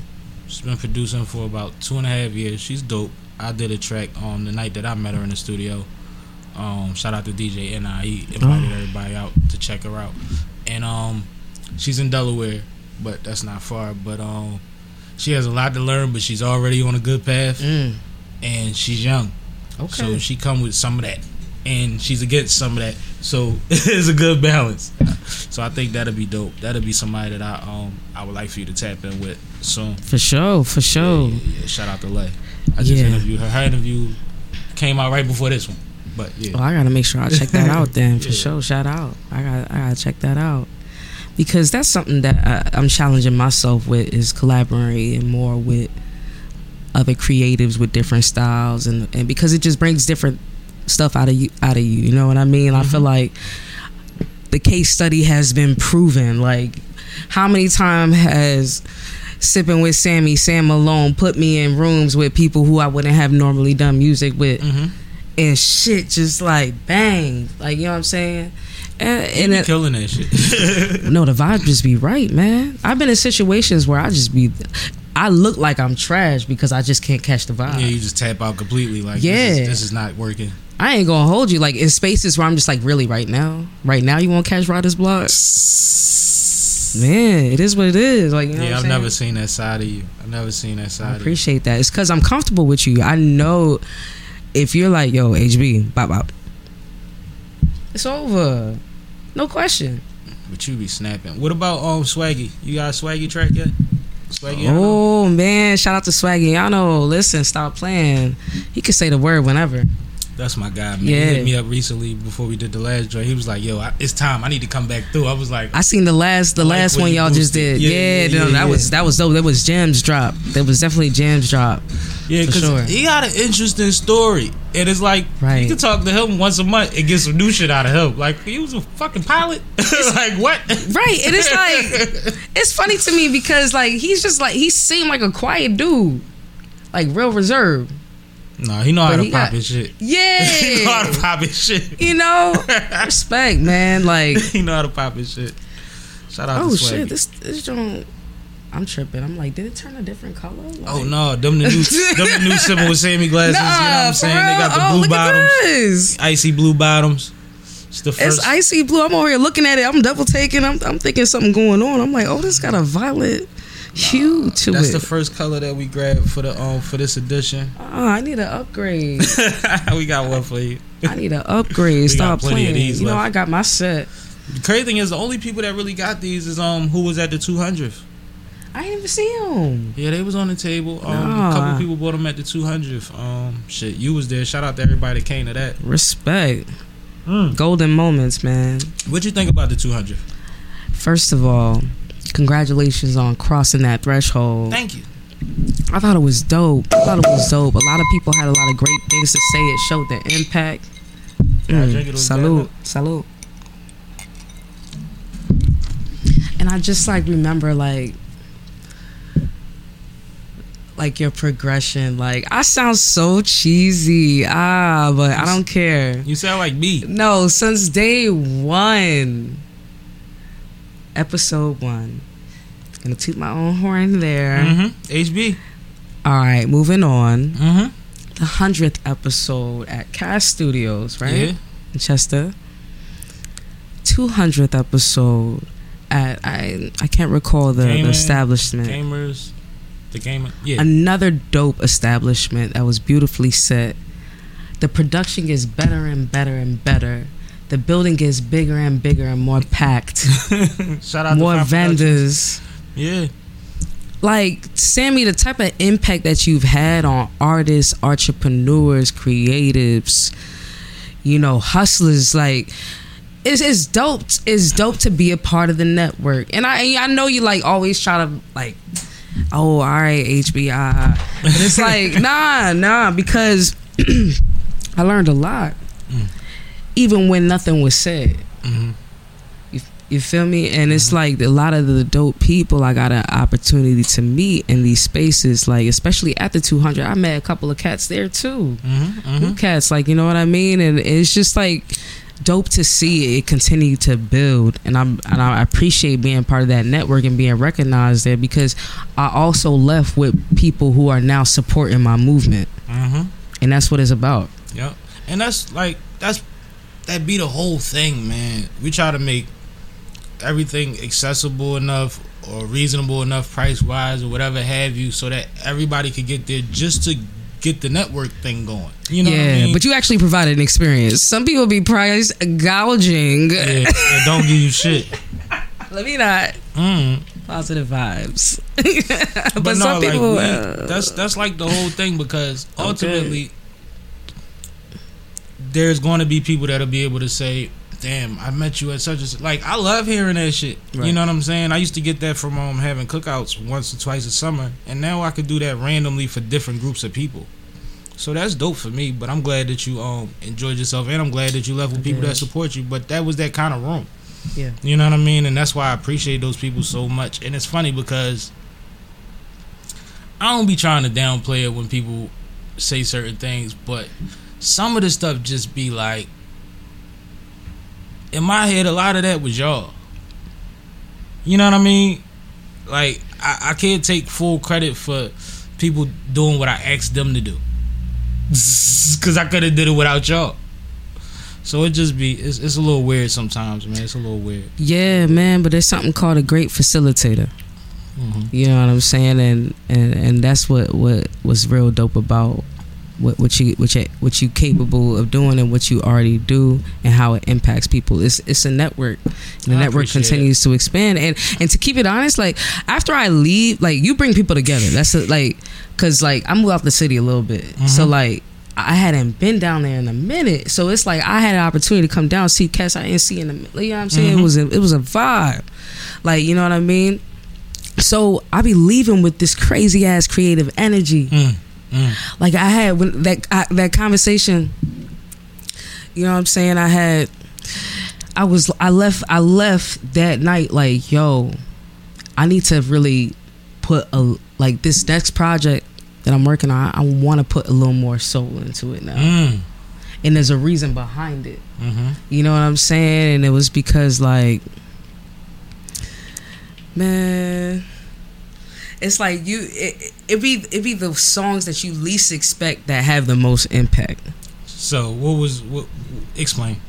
Speaker 3: She's been producing for about two and a half years. She's dope. I did a track on the night that I met her in the studio. Um, shout out to DJ Ni. He invited
Speaker 4: Oh.
Speaker 3: everybody out to check her out, and um, she's in Delaware, but that's not far. But um, she has a lot to learn, but she's already on a good path,
Speaker 4: Mm,
Speaker 3: and she's young.
Speaker 4: okay.
Speaker 3: So she come with some of that, and she's against some of that. So it's a good balance. So I think that'll be dope. That'll be somebody that I um I would like for you to tap in with soon.
Speaker 4: for sure, for sure.
Speaker 3: Yeah, yeah, yeah. Shout out to Lay. I just
Speaker 4: Yeah.
Speaker 3: interviewed her. Her interview came out right before this one, but yeah.
Speaker 4: Well, I gotta make sure I check that out then for
Speaker 3: Yeah.
Speaker 4: sure. Shout out. I got I gotta check that out. because that's something that I, I'm challenging myself with is collaborating more with other creatives with different styles and and because it just brings different stuff out of you out of you you know what I mean I feel mm-hmm. like the case study has been proven like how many times has sipping with Sammy Sam Malone put me in rooms with people who I wouldn't have normally done music with mm-hmm. And shit just like bang like you know what I'm saying and,
Speaker 3: And
Speaker 4: and
Speaker 3: you
Speaker 4: it,
Speaker 3: killing that shit.
Speaker 4: no, the vibe just be right, man. I've been in situations where I just be, I look like I'm trash because I just can't catch the vibe.
Speaker 3: yeah, you just tap out completely. Like, this,
Speaker 4: Yeah.
Speaker 3: is, this is not working.
Speaker 4: I ain't gonna hold you like in spaces where I'm just like, really, right now, right now, you won't catch Writer's Block? Man, it is what it is. Like, you know
Speaker 3: yeah, I've
Speaker 4: I'm
Speaker 3: never seen that side of you. I've never seen that side
Speaker 4: I
Speaker 3: of you.
Speaker 4: appreciate that. It's because I'm comfortable with you. I know if you're like, yo, HB, bop bop, it's over. No question.
Speaker 3: But you be snapping. What about um Swaggy? You got a Swaggy track yet? Swaggy.
Speaker 4: Oh man, shout out to Swaggy. Y'all know, listen, stop playing. He can say the word whenever.
Speaker 3: That's my guy, man.
Speaker 4: Yeah.
Speaker 3: He hit me up recently before we did the last joint. He was like, "Yo, I, it's time. I need to come back through." I was like,
Speaker 4: I seen the last the
Speaker 3: like
Speaker 4: last one y'all just did.
Speaker 3: Yeah,
Speaker 4: Yeah,
Speaker 3: yeah,
Speaker 4: no, that was that was dope. That was gems drop. That was definitely gems drop.
Speaker 3: "Yeah, because
Speaker 4: sure.
Speaker 3: he got an interesting story, and it's like
Speaker 4: Right.
Speaker 3: you can talk to him once a month and get some new shit out of him. Like he was a fucking pilot. like what?
Speaker 4: Right, and it's like it's funny to me because like he's just like he seemed like a quiet dude, like real reserved.
Speaker 3: No, he know how
Speaker 4: But
Speaker 3: to pop
Speaker 4: got-
Speaker 3: his shit. Yeah, he know how to pop his shit.
Speaker 4: you know, respect, man. Like,
Speaker 3: he know how to pop his shit. Shout out
Speaker 4: oh shit, this this joint. I'm tripping. I'm like, did it turn a different color? Oh, like,
Speaker 3: Oh no, them the new them the new Sipping with Sammy glasses. you know what I'm saying? They got the
Speaker 4: oh,
Speaker 3: blue
Speaker 4: look
Speaker 3: bottoms,
Speaker 4: At this.
Speaker 3: icy blue bottoms. It's the first.
Speaker 4: It's icy blue. I'm over here looking at it. I'm double taking. I'm, I'm thinking something going on. I'm like, oh, this got a violet hue to
Speaker 3: That's
Speaker 4: it.
Speaker 3: the first color that we grabbed for the um for this edition.
Speaker 4: oh, I need an upgrade.
Speaker 3: we got one for you.
Speaker 4: I need an upgrade. Stop playing.
Speaker 3: these
Speaker 4: You know,
Speaker 3: left.
Speaker 4: I got my set.
Speaker 3: The crazy thing is, the only people that really got these is um who was at the 200th.
Speaker 4: I didn't even see him.
Speaker 3: Yeah, they was on the table. Um, a couple people bought them at the 200th. Um, shit, you was there. Shout out to everybody that came to that.
Speaker 4: Respect.
Speaker 3: Mm.
Speaker 4: Golden moments, man.
Speaker 3: What you think about the 200th?
Speaker 4: First of all, congratulations on crossing that threshold.
Speaker 3: Thank you.
Speaker 4: I thought it was dope. I thought it was dope. A lot of people had a lot of great things to say. It showed the impact.
Speaker 3: Gotta
Speaker 4: Mm,
Speaker 3: drink it with
Speaker 4: salute, salute. And I just like remember like like your progression. Like I sound so cheesy. Ah, but I don't care.
Speaker 3: You sound like me.
Speaker 4: No, since day one. Episode one. Gonna toot my own horn there.
Speaker 3: Mm-hmm. HB.
Speaker 4: All right, moving on.
Speaker 3: Mm-hmm.
Speaker 4: The hundredth episode at Cast Studios, right?
Speaker 3: Yeah.
Speaker 4: In Chester. Two hundredth episode at I I can't recall the, the establishment.
Speaker 3: Gamers. The gamer. Yeah.
Speaker 4: Another dope establishment that was beautifully set. The production gets better and better and better. The building gets bigger and bigger and more packed.
Speaker 3: Shout out
Speaker 4: more vendors.
Speaker 3: Yeah.
Speaker 4: like Sammy, the type of impact that you've had on artists, entrepreneurs, creatives, you know, hustlers, like it's, it's dope. It's dope to be a part of the network. And I I know you like always try to like, oh, all right, HBI, but it's like nah, nah, because I learned a lot, mm. Even when nothing was said.
Speaker 3: Mhm.
Speaker 4: You, you feel me? And it's like a lot of the dope people I got an opportunity to meet in these spaces, like especially at the 200. I met a couple of cats there too.
Speaker 3: Mm-hmm.
Speaker 4: New cats, like you know what I mean? And it's just like dope to see it continue to build. And I'm and I appreciate being part of that network and being recognized there because I also left with people who are now supporting my movement,
Speaker 3: Mm-hmm.
Speaker 4: and that's what it's about.
Speaker 3: Yep. And that's like that's that be the whole thing, man. We try to make everything accessible enough or reasonable enough price wise or whatever have you so that everybody could get there just to get the network thing going. You know
Speaker 4: yeah,
Speaker 3: what I mean?
Speaker 4: but you actually provided an experience. Some people be price gouging.
Speaker 3: yeah, and don't give you shit.
Speaker 4: Let me not
Speaker 3: Mm.
Speaker 4: positive vibes. but,
Speaker 3: But, no,
Speaker 4: some people,
Speaker 3: like we,
Speaker 4: uh,
Speaker 3: that's that's like the whole thing because ultimately there's going to be people that'll be able to say damn, I met you at such a like. I love hearing that shit. You know what I'm saying? I used to get that from um having cookouts once or twice a summer, and now I could do that randomly for different groups of people. So that's dope for me. But I'm glad that you um enjoyed yourself, and I'm glad that you left with people that support you. But that was that kind of room.
Speaker 4: Yeah.
Speaker 3: You know what I mean? And that's why I appreciate those people so much. And it's funny because I don't be trying to downplay it when people say certain things, but some of the stuff just be like in my head a lot of that was y'all. You know what I mean? Like I, I can't take full credit for people doing what I asked them to do. Cause I could have did it without y'all. So it just be it's, it's a little weird sometimes, man. It's a little weird.
Speaker 4: Yeah, man, but there's something called a great facilitator.
Speaker 3: Mhm.
Speaker 4: You know what I'm saying? And and, and that's what, what was real dope about what, what you what you what you capable of doing and what you already do and how it impacts people. It's it's a network. And the
Speaker 3: I
Speaker 4: network continues to expand. And and to keep it honest, like after I leave, like you bring people together. That's a, like cause like I moved out the city a little bit. So like I hadn't been down there in a minute, so it's like I had an opportunity to come down see cats I didn't see in the. Middle. You know what I'm saying? It was a, it was a vibe, like you know what I mean. So I be leaving with this crazy ass creative energy.
Speaker 3: Mm, mm.
Speaker 4: Like I had when that I, that conversation. You know what I'm saying? I had. I was I left I left that night like yo, I need to really put a like this next project that I'm working on. I want to put a little more soul into it now,
Speaker 3: Mm.
Speaker 4: and there's a reason behind it.
Speaker 3: hmm
Speaker 4: You know what I'm saying? And it was because like man it's like you it, it be it be the songs that you least expect that have the most impact.
Speaker 3: So what was what? Explain.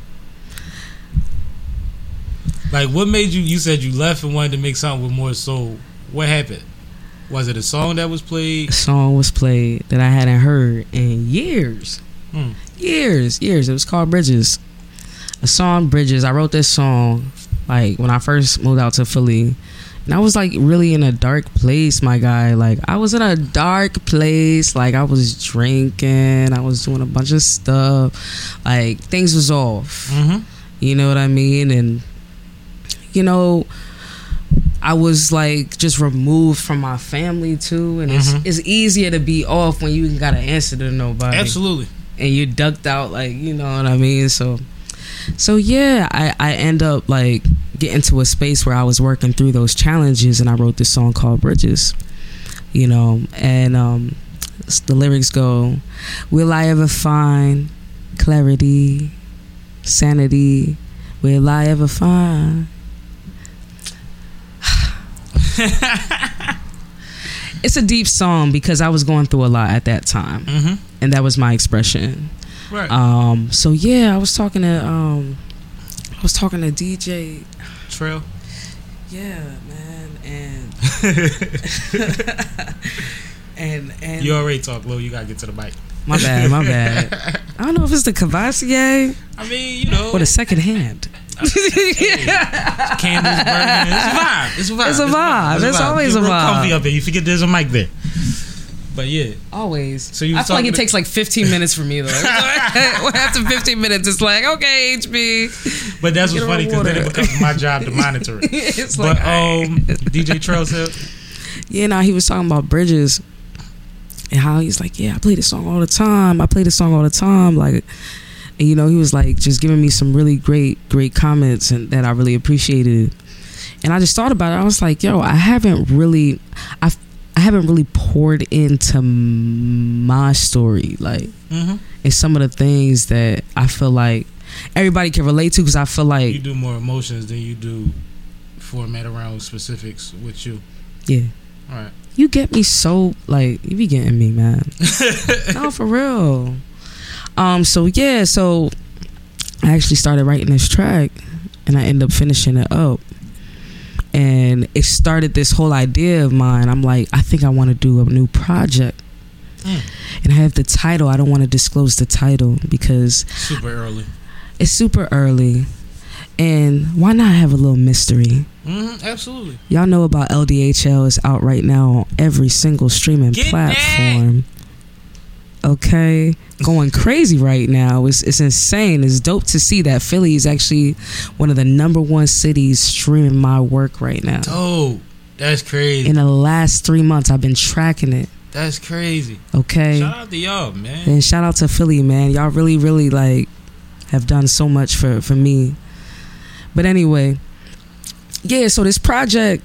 Speaker 3: Like what made you? You said you left and wanted to make something with more soul. What happened? Was it a song that was played?
Speaker 4: A song was played that I hadn't heard in years.
Speaker 3: Hmm.
Speaker 4: Years, years. It was called Bridges. A song Bridges. I wrote this song like when I first moved out to Philly. And I was like really in a dark place, my guy. Like I was in a dark place. Like I was drinking. I was doing a bunch of stuff. Like things was off.
Speaker 3: Mm-hmm.
Speaker 4: You know what I mean? And you know, I was like just removed from my family too, and it's
Speaker 3: Mhm.
Speaker 4: it's easier to be off when you ain't got to answer to nobody,
Speaker 3: Absolutely.
Speaker 4: and you're ducked out, like you know what I mean. So, so yeah, I I end up like getting to a space where I was working through those challenges, and I wrote this song called Bridges, you know, and um, the lyrics go, "Will I ever find clarity, sanity? Will I ever find?" it's a deep song because I was going through a lot at that time,
Speaker 3: Mm-hmm.
Speaker 4: and that was my expression.
Speaker 3: Right.
Speaker 4: Um, so yeah, I was talking to um, I was talking to DJ.
Speaker 3: Trail.
Speaker 4: Yeah, man, and and and
Speaker 3: You already talk low. You gotta get to the mic.
Speaker 4: my bad, my bad. I don't know if it's the Courvoisier
Speaker 3: I mean, you know,
Speaker 4: or the second hand.
Speaker 3: candles burning. It's a vibe. It's a vibe.
Speaker 4: It's a vibe. It's always
Speaker 3: Get
Speaker 4: a
Speaker 3: real
Speaker 4: vibe.
Speaker 3: Comfy up there. You forget there's a mic there. But yeah,
Speaker 4: Always.
Speaker 3: So you
Speaker 4: I
Speaker 3: was
Speaker 4: feel like it
Speaker 3: to-
Speaker 4: takes like 15 minutes for me though. After 15 minutes, it's like okay, HB.
Speaker 3: but that's what's funny because then it becomes my job to monitor it.
Speaker 4: it's
Speaker 3: But
Speaker 4: like
Speaker 3: um, DJ Trail said,
Speaker 4: Yeah, now he was talking about bridges and how he's like, yeah, I play this song all the time. I play this song all the time. Like, and you know, he was like just giving me some really great, great comments and that I really appreciated. And I just thought about it. I was like, yo, I haven't really, I, I haven't really poured into my story, like,
Speaker 3: mm-hmm.
Speaker 4: and some of the things that I feel like everybody can relate to because I feel like,
Speaker 3: you do more emotions than you do format around specifics with you.
Speaker 4: yeah.
Speaker 3: All right.
Speaker 4: You get me so like you be getting me, man. no, for real. Um. So yeah. So I actually started writing this track, and I end up finishing it up. And it started this whole idea of mine. I'm like, I think I want to do a new project,
Speaker 3: Mm.
Speaker 4: and I have the title. I don't want to disclose the title because
Speaker 3: Super early.
Speaker 4: it's super early. And why not have a little mystery?
Speaker 3: Mm-hmm. Absolutely.
Speaker 4: Y'all know about LDHL is out right now on every single streaming
Speaker 3: Get
Speaker 4: platform. Okay, going crazy right now. It's it's insane. It's dope to see that Philly is actually one of the number one cities streaming my work right now.
Speaker 3: Oh, that's crazy.
Speaker 4: In the last three months, I've been tracking it.
Speaker 3: That's crazy.
Speaker 4: Okay,
Speaker 3: Shout out to y'all, man.
Speaker 4: and shout out to Philly, man. Y'all really, really like have done so much for for me. But anyway, yeah. So this project,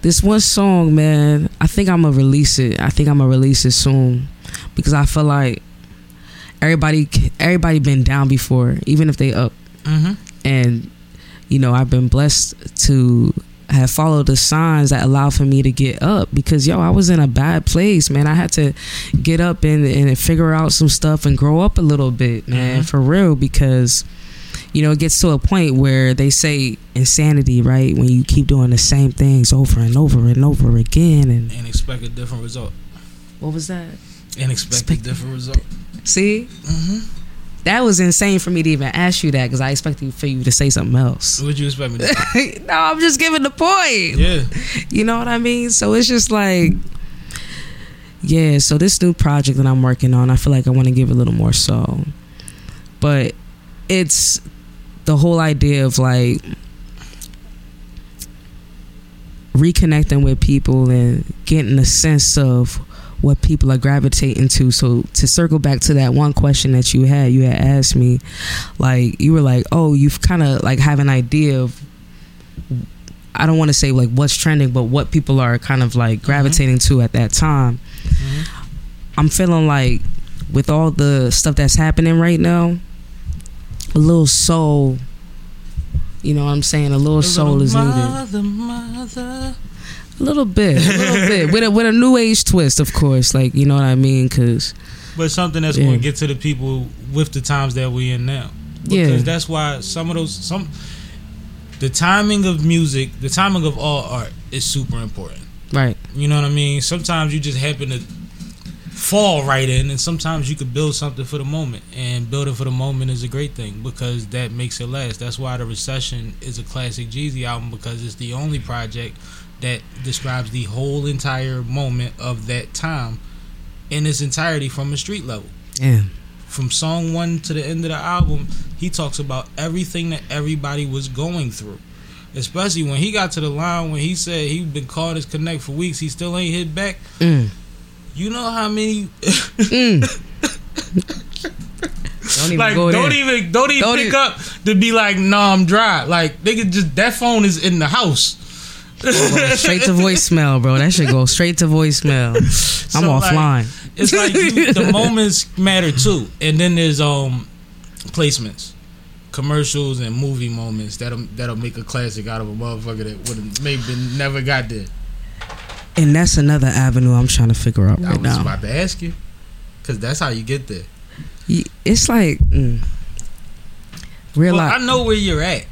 Speaker 4: this one song, man. I think I'm gonna release it. I think I'm gonna release it soon because I feel like everybody, everybody been down before, even if they up.
Speaker 3: Mm-hmm.
Speaker 4: and you know i've been blessed to have followed the signs that allow for me to get up because yo i was in a bad place man i had to get up and, and figure out some stuff and grow up a little bit man
Speaker 3: Mhm.
Speaker 4: for real because you know it gets to a point where they say insanity right when you keep doing the same things over and over and over again and
Speaker 3: And expect a different result.
Speaker 4: what was that
Speaker 3: And expect different result.
Speaker 4: see
Speaker 3: Mm-hmm.
Speaker 4: that was insane for me to even ask you that because i expected for you to say something else
Speaker 3: What'd you expect me to say?
Speaker 4: no i'm just giving the point
Speaker 3: yeah.
Speaker 4: You know what I mean? So it's just like, yeah. So this new project that I'm working on, I feel like I want to give a little more soul, but it's the whole idea of like reconnecting with people and getting a sense of what people are gravitating to. So to circle back to that one question that you had, you had asked me, like you were like, oh, you've kind of like have an idea of I don't want to say like what's trending, but what people are kind of like gravitating to at that time.
Speaker 3: Mhm.
Speaker 4: I'm feeling like with all the stuff that's happening right now, a little soul, you know what I'm saying? A little soul is needed.
Speaker 3: Mother, mother.
Speaker 4: A little bit, a little bit. With a, with a new age twist, of course. Like, you know what I mean? Because,
Speaker 3: But something that's
Speaker 4: Yeah.
Speaker 3: going to get to the people with the times that we're in now.
Speaker 4: Yeah.
Speaker 3: Because that's why some of those some the timing of music, the timing of all art is super important.
Speaker 4: right.
Speaker 3: You know what I mean? Sometimes you just happen to fall right in, and sometimes you could build something for the moment. And building for the moment is a great thing because that makes it last. That's why the Recession is a classic Jeezy album because it's the only project that describes the whole entire moment of that time in its entirety from a street level.
Speaker 4: Yeah.
Speaker 3: From song one to the end of the album, he talks about everything that everybody was going through. Especially when he got to the line when he said he'd been called his connect for weeks, he still ain't hit back.
Speaker 4: Mm.
Speaker 3: You know how many
Speaker 4: Mm. don't even
Speaker 3: like don't
Speaker 4: there.
Speaker 3: even don't even
Speaker 4: Don't
Speaker 3: pick
Speaker 4: even-
Speaker 3: up to be like, nah, I'm dry. Like they could just that phone is in the house.
Speaker 4: Straight to voicemail, bro. That should go straight to voicemail. I'm
Speaker 3: So, like,
Speaker 4: offline.
Speaker 3: It's like you, the moments matter too, and then there's um placements, commercials, and movie moments that'll that'll make a classic out of a motherfucker that would maybe never got there.
Speaker 4: and that's another avenue I'm trying to figure out
Speaker 3: I
Speaker 4: right
Speaker 3: was
Speaker 4: now.
Speaker 3: about to ask you, because that's how you get there.
Speaker 4: It's like mm, real
Speaker 3: Well. I know where you're at.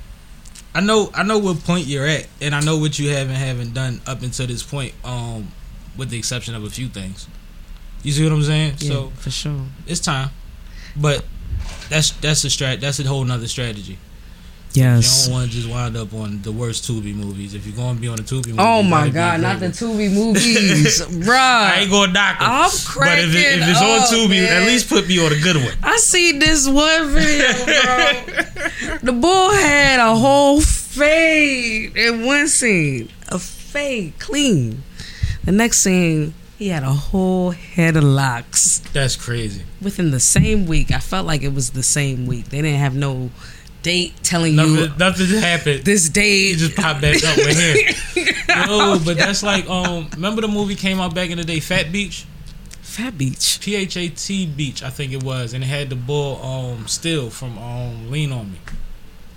Speaker 3: I know I know what point you're at, and I know what you haven't haven't done up until this point. Um, with the exception of a few things. You see what I'm saying?
Speaker 4: yeah,
Speaker 3: So
Speaker 4: for sure.
Speaker 3: it's time, but that's that's a strat. That's a whole nother strategy.
Speaker 4: Yes.
Speaker 3: You don't want to just wind up on the worst Tubi movies. If you're going to be on the Tubi movie,
Speaker 4: Oh my god, not the
Speaker 3: agreeable.
Speaker 4: Tubi movies, bruh.
Speaker 3: I ain't going to knock 'em.
Speaker 4: I'm cracking
Speaker 3: But if, it, if it's on
Speaker 4: up,
Speaker 3: Tubi,
Speaker 4: man.
Speaker 3: at least put me on a good one.
Speaker 4: I see this one video, bro. the bull had a whole fade in one scene, a fade, clean. The next scene, he had a whole head of locks
Speaker 3: That's crazy.
Speaker 4: within the same week. I felt like it was the same week. They didn't have no date telling you
Speaker 3: Nothing, nothing happened.
Speaker 4: this date.
Speaker 3: just popped back up with hair. Yo, but that's like um. Remember the movie came out back in the day, Phat Beach,
Speaker 4: Phat Beach.
Speaker 3: P H A T Beach, I think it was, and it had the bull um still from um Lean on Me.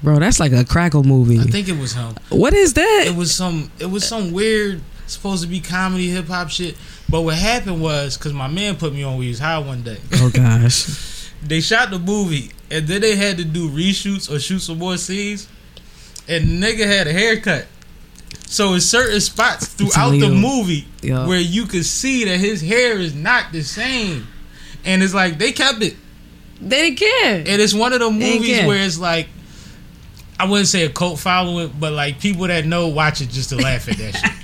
Speaker 4: Bro, that's like a crackle movie.
Speaker 3: I think it was him.
Speaker 4: what is that?
Speaker 3: It was some. It was some weird, supposed to be comedy hip hop shit. But what happened was, cause my man put me on. We was high one day.
Speaker 4: oh gosh.
Speaker 3: They shot the movie, and then they had to do reshoots or shoot some more scenes. And nigga had a haircut. So in certain spots throughout the movie
Speaker 4: Yeah.
Speaker 3: where you could see that his hair is not the same. And it's like they kept it.
Speaker 4: They didn't care.
Speaker 3: And it's one of the movies where it's like I wouldn't say a cult following, but like people that know watch it just to laugh at that shit.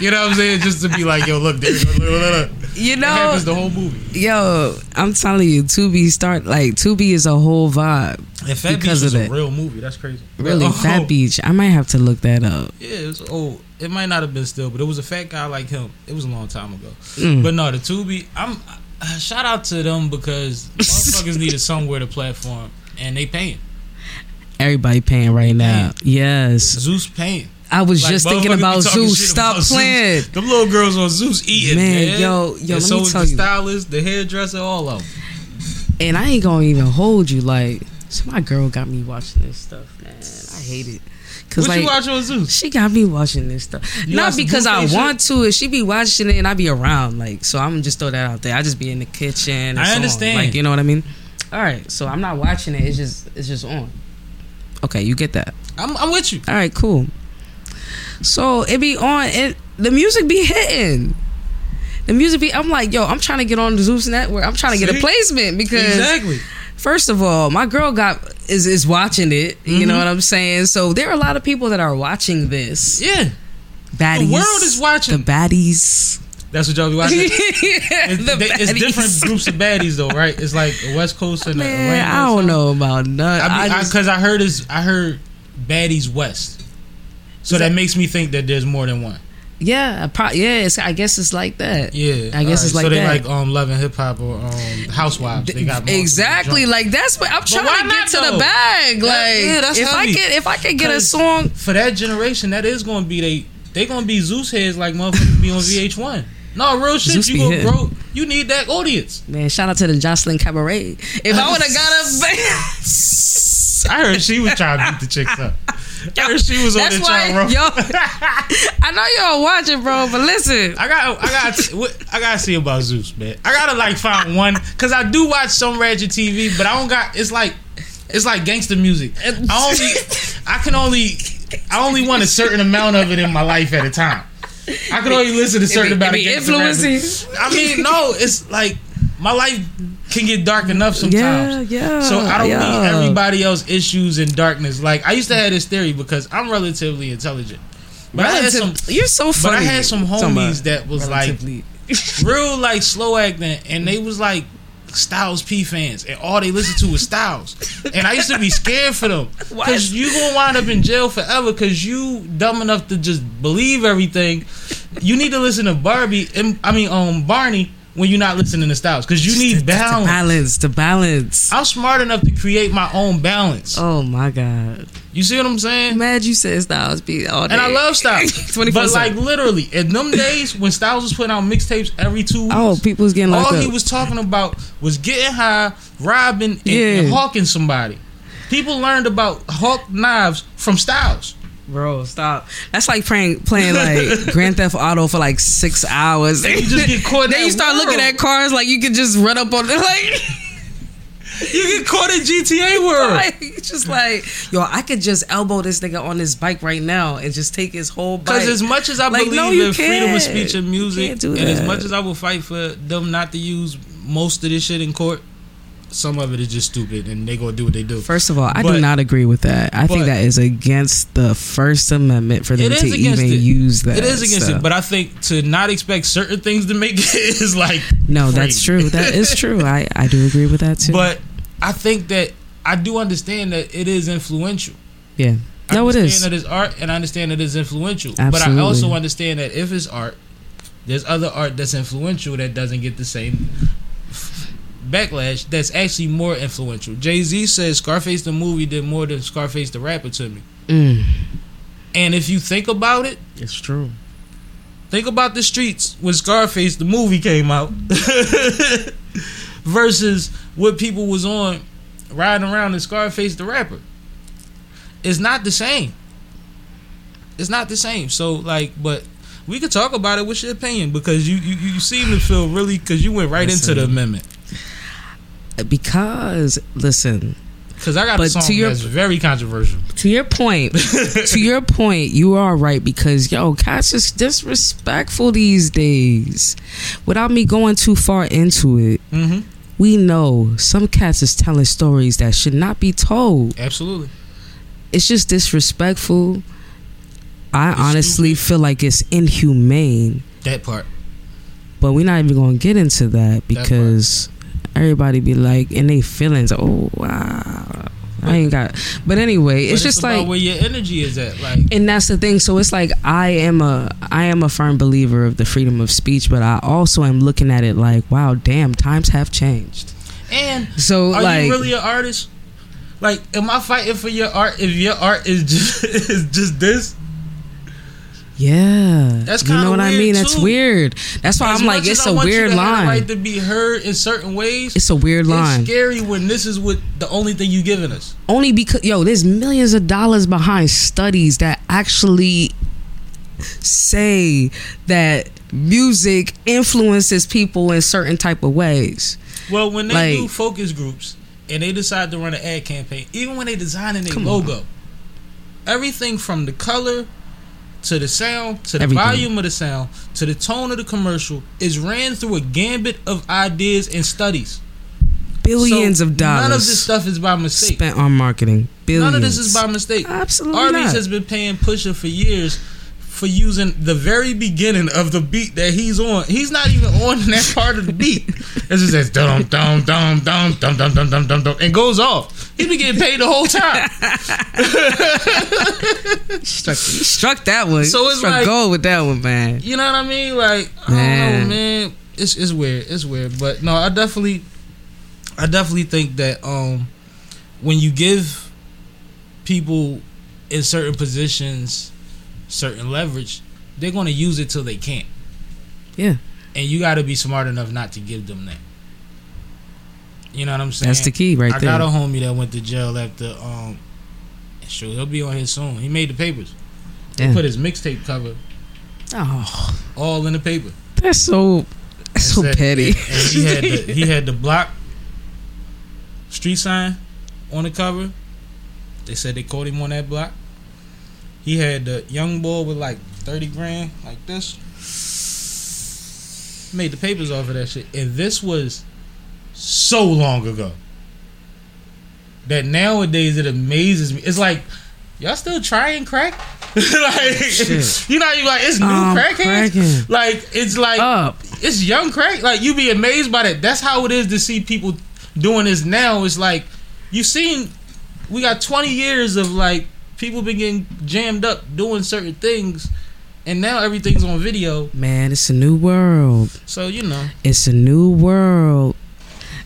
Speaker 3: You know what I'm saying? Just to be like, yo, look, there, look, look, look, look.
Speaker 4: You
Speaker 3: That
Speaker 4: know,
Speaker 3: happens the whole movie.
Speaker 4: yo, I'm telling you, Tubi start like Tubi is a whole vibe.
Speaker 3: And Fat
Speaker 4: Because
Speaker 3: Beach is
Speaker 4: of
Speaker 3: a
Speaker 4: that.
Speaker 3: real movie. That's crazy.
Speaker 4: Really,
Speaker 3: But,
Speaker 4: Fat
Speaker 3: oh,
Speaker 4: Beach. I might have to look that up.
Speaker 3: Yeah, it was old. It might not have been still, but it was a fat guy like him. It was a long time ago.
Speaker 4: Mm.
Speaker 3: But no, the Tubi. I'm uh, shout out to them because motherfuckers needed somewhere to platform, and they paying.
Speaker 4: Everybody paying right now. Yes,
Speaker 3: Zeus paying.
Speaker 4: I was
Speaker 3: Like,
Speaker 4: just thinking about Zeus. Stop
Speaker 3: about
Speaker 4: playing.
Speaker 3: Zeus. Them little girls on Zeus eating,
Speaker 4: Man,
Speaker 3: man.
Speaker 4: yo, yo,
Speaker 3: and
Speaker 4: let
Speaker 3: so
Speaker 4: me tell
Speaker 3: the
Speaker 4: you.
Speaker 3: stylist, the hairdresser, all of them.
Speaker 4: And I ain't gonna even hold you. Like, so my girl got me watching this stuff, man. I hate it. Cause
Speaker 3: What
Speaker 4: like
Speaker 3: you watching on Zeus?
Speaker 4: she got me watching this stuff.
Speaker 3: You
Speaker 4: Not because I want to. If she be watching it and I be around, like, so I'm just throw that out there. I just be in the kitchen.
Speaker 3: I
Speaker 4: so on.
Speaker 3: understand.
Speaker 4: Like, you know what I mean? All right. So I'm not watching it. It's just it's just on. Okay, you get that.
Speaker 3: I'm, I'm with you.
Speaker 4: All right, cool. So it be on. It the music be hitting. The music be. I'm like, yo, I'm trying to get on the Zeus network. I'm trying to get a placement because
Speaker 3: Exactly.
Speaker 4: first of all, my girl got is is watching it. You
Speaker 3: Mm-hmm.
Speaker 4: know what I'm saying? So there are a lot of people that are watching this.
Speaker 3: Yeah,
Speaker 4: Baddies.
Speaker 3: The world is watching.
Speaker 4: the baddies.
Speaker 3: that's what y'all be watching.
Speaker 4: it's,
Speaker 3: It's, they- it's different groups of baddies though, right? It's like a West Coast and a
Speaker 4: Man,
Speaker 3: Atlanta
Speaker 4: I don't know about none.
Speaker 3: I
Speaker 4: I
Speaker 3: because I, heard is I heard baddies West, so that, makes me think that there's more than one.
Speaker 4: yeah, pro- yeah. It's, I guess it's like that.
Speaker 3: Yeah,
Speaker 4: I guess it's like
Speaker 3: so they
Speaker 4: that.
Speaker 3: like um loving hip hop or um housewives. They got
Speaker 4: exactly like that's what I'm trying to get
Speaker 3: not,
Speaker 4: to the
Speaker 3: though?
Speaker 4: bag. Like,
Speaker 3: yeah, that's
Speaker 4: if I get if I could get a song,
Speaker 3: for that generation. That is going to be they they going to be Zeus heads like motherfuckers be on VH1. No real shit.
Speaker 4: Zeus
Speaker 3: you
Speaker 4: be
Speaker 3: go
Speaker 4: hitting.
Speaker 3: bro. You need that audience.
Speaker 4: man. Shout out to the Jocelyn Cabaret. If I would have got a,
Speaker 3: I heard she was trying to beat the chicks up. I heard she was on
Speaker 4: that's
Speaker 3: the
Speaker 4: why
Speaker 3: chart, bro.
Speaker 4: yo. I know y'all watching, bro, but listen.
Speaker 3: I got, I got, I gotta see about Zeus, man. I gotta like find one because I do watch some Ratchet TV, but I don't got. It's like, it's like gangster music. I only, I can only, I only want a certain amount of it in my life at a time. I can only listen to certain
Speaker 4: It be-
Speaker 3: amount
Speaker 4: it
Speaker 3: of
Speaker 4: be influencing.
Speaker 3: I mean, no, it's like my life can get dark enough sometimes.
Speaker 4: yeah. yeah.
Speaker 3: So I don't
Speaker 4: yeah.
Speaker 3: need everybody else issues in darkness. Like I used to have this theory because I'm relatively intelligent, but I had some,
Speaker 4: you're so funny.
Speaker 3: but
Speaker 4: funny.
Speaker 3: I had some
Speaker 4: Talking about
Speaker 3: homies that was like
Speaker 4: relatively-
Speaker 3: real like slow acting, and they was like Styles P fans, and all they listen to is Styles. And I used to be scared for them because you gonna wind up in jail forever because you dumb enough to just believe everything. You need to listen to Barbie. And, I mean, um, Barney when you're not listening to Styles because you need
Speaker 4: to
Speaker 3: balance.
Speaker 4: balance, to balance.
Speaker 3: I'm smart enough to create my own balance.
Speaker 4: Oh my god.
Speaker 3: You see what I'm saying?
Speaker 4: Mad you said Styles P all day.
Speaker 3: And I love Styles.
Speaker 4: 24/7.
Speaker 3: but like literally, in them days when Styles was putting out mixtapes every two weeks,
Speaker 4: Oh, people was getting locked
Speaker 3: all
Speaker 4: up.
Speaker 3: he was talking about was getting high, robbing, and,
Speaker 4: Yeah.
Speaker 3: and hawking somebody. People learned about hawk knives from Styles.
Speaker 4: Bro, stop. That's like playing playing like Grand Theft Auto for like six hours.
Speaker 3: Then you just get caught in
Speaker 4: Then you
Speaker 3: that
Speaker 4: start looking at cars like you can just run up on it like,
Speaker 3: You get caught in GTA world.
Speaker 4: like it's just like yo, I could just elbow this nigga on his bike right now and just take his whole bike.
Speaker 3: Because as much as I
Speaker 4: Like,
Speaker 3: believe
Speaker 4: no,
Speaker 3: in freedom
Speaker 4: can't.
Speaker 3: of speech and music, and as much as I will fight for them not to use most of this shit in court, some of it is just stupid, and they gonna do what they do.
Speaker 4: First of all, I
Speaker 3: But-
Speaker 4: do not agree with that. I think that is against the First Amendment for them to even
Speaker 3: it.
Speaker 4: use that.
Speaker 3: It is against
Speaker 4: stuff.
Speaker 3: it, but I think to not expect certain things to make it is like
Speaker 4: no, that's true. That is true. I I do agree with that too.
Speaker 3: But I think that I do understand that it is influential.
Speaker 4: yeah,
Speaker 3: I
Speaker 4: no, it
Speaker 3: understand that it's art, and I understand that it's influential. Absolutely. But I also understand that if it's art, there's other art that's influential that doesn't get the same backlash. That's actually more influential. Jay Z says Scarface the movie did more than Scarface the rapper to me.
Speaker 4: Mm,
Speaker 3: And if you think about it,
Speaker 4: it's true.
Speaker 3: Think about the streets when Scarface the movie came out versus what people was on riding around in Scarface the rapper. It's not the same. It's not the same. So like, but we could talk about it. What's your opinion? Because you you, you seem to feel really because you went right into the amendment.
Speaker 4: Because listen,
Speaker 3: Because I got a song
Speaker 4: to your-
Speaker 3: that's very controversial.
Speaker 4: to your point, to your point, you are right because yo, cats is disrespectful these days. Without me going too far into it,
Speaker 3: hmm
Speaker 4: we know some cats is telling stories that should not be told.
Speaker 3: Absolutely.
Speaker 4: It's just disrespectful. I it's honestly stupid. feel like it's inhumane.
Speaker 3: That part.
Speaker 4: But we're not even gonna get into that because everybody be like in their feelings. Oh wow, I ain't got. But anyway,
Speaker 3: But
Speaker 4: it's just
Speaker 3: about
Speaker 4: like
Speaker 3: where your energy is at. Like
Speaker 4: and that's the thing so it's like i am a i am a firm believer of the freedom of speech but i also am looking at it like wow damn times have changed
Speaker 3: and
Speaker 4: so
Speaker 3: Are
Speaker 4: like
Speaker 3: you really an artist? Like, am I fighting for your art if your art is just is just this?
Speaker 4: Yeah
Speaker 3: That's
Speaker 4: you know what i mean that's weird that's why
Speaker 3: As
Speaker 4: i'm like it's
Speaker 3: I
Speaker 4: a weird
Speaker 3: to have the
Speaker 4: line
Speaker 3: right to be heard in certain ways.
Speaker 4: it's a weird line
Speaker 3: It's scary when this is what the only thing you giving us.
Speaker 4: only because yo there's millions of dollars behind studies that actually say that music influences people in certain type of ways
Speaker 3: Well, when they
Speaker 4: Like-
Speaker 3: do focus groups and they decide to run an ad campaign, even when they designing their
Speaker 4: Come on.
Speaker 3: logo, everything from the color to the sound to the
Speaker 4: Everything.
Speaker 3: volume of the sound to the tone of the commercial is ran through a gambit of ideas and studies.
Speaker 4: billions
Speaker 3: So
Speaker 4: of dollars
Speaker 3: None of this stuff is by mistake.
Speaker 4: spent on marketing billions
Speaker 3: None of this is by mistake.
Speaker 4: Absolutely
Speaker 3: Arby's has been paying Pusha for years for using the very beginning of the beat that he's on. He's not even on that part of the beat. It just says dum dum dum dum dum dum dum dum dum and goes off. He been getting paid the whole time.
Speaker 4: struck, struck that one.
Speaker 3: So it's
Speaker 4: struck
Speaker 3: like-
Speaker 4: gold with that one, man.
Speaker 3: You know what I mean? Like I don't
Speaker 4: Man.
Speaker 3: know, man. It's it's weird. It's weird. But no, I definitely, I definitely think that um, when you give people in certain positions certain leverage, they're going to use it till they can't.
Speaker 4: Yeah,
Speaker 3: and you got to be smart enough not to give them that. You know what I'm saying?
Speaker 4: that's the key right
Speaker 3: I
Speaker 4: there.
Speaker 3: I got a homie that went to jail after um. Sure, he'll be on here soon. He made the papers. He put his mixtape cover
Speaker 4: oh,
Speaker 3: all in the paper.
Speaker 4: that's so that's so
Speaker 3: said-
Speaker 4: petty.
Speaker 3: He had the he had the block street sign on the cover. They said they caught him on that block. He had the young boy with like thirty grand, like this. Made the papers off of that shit, and this was so long ago that nowadays it amazes me. It's like y'all still trying crack. like
Speaker 4: Shit.
Speaker 3: you know, you like it's new
Speaker 4: Um,
Speaker 3: crackheads.
Speaker 4: cracking.
Speaker 3: Like it's like
Speaker 4: Up.
Speaker 3: it's young crack. Like you be amazed by that. That's how it is to see people doing this now. It's like you seen we got twenty years of like people been getting jammed up doing certain things, and now everything's on video.
Speaker 4: Man, it's a new world.
Speaker 3: So you know,
Speaker 4: It's a new world,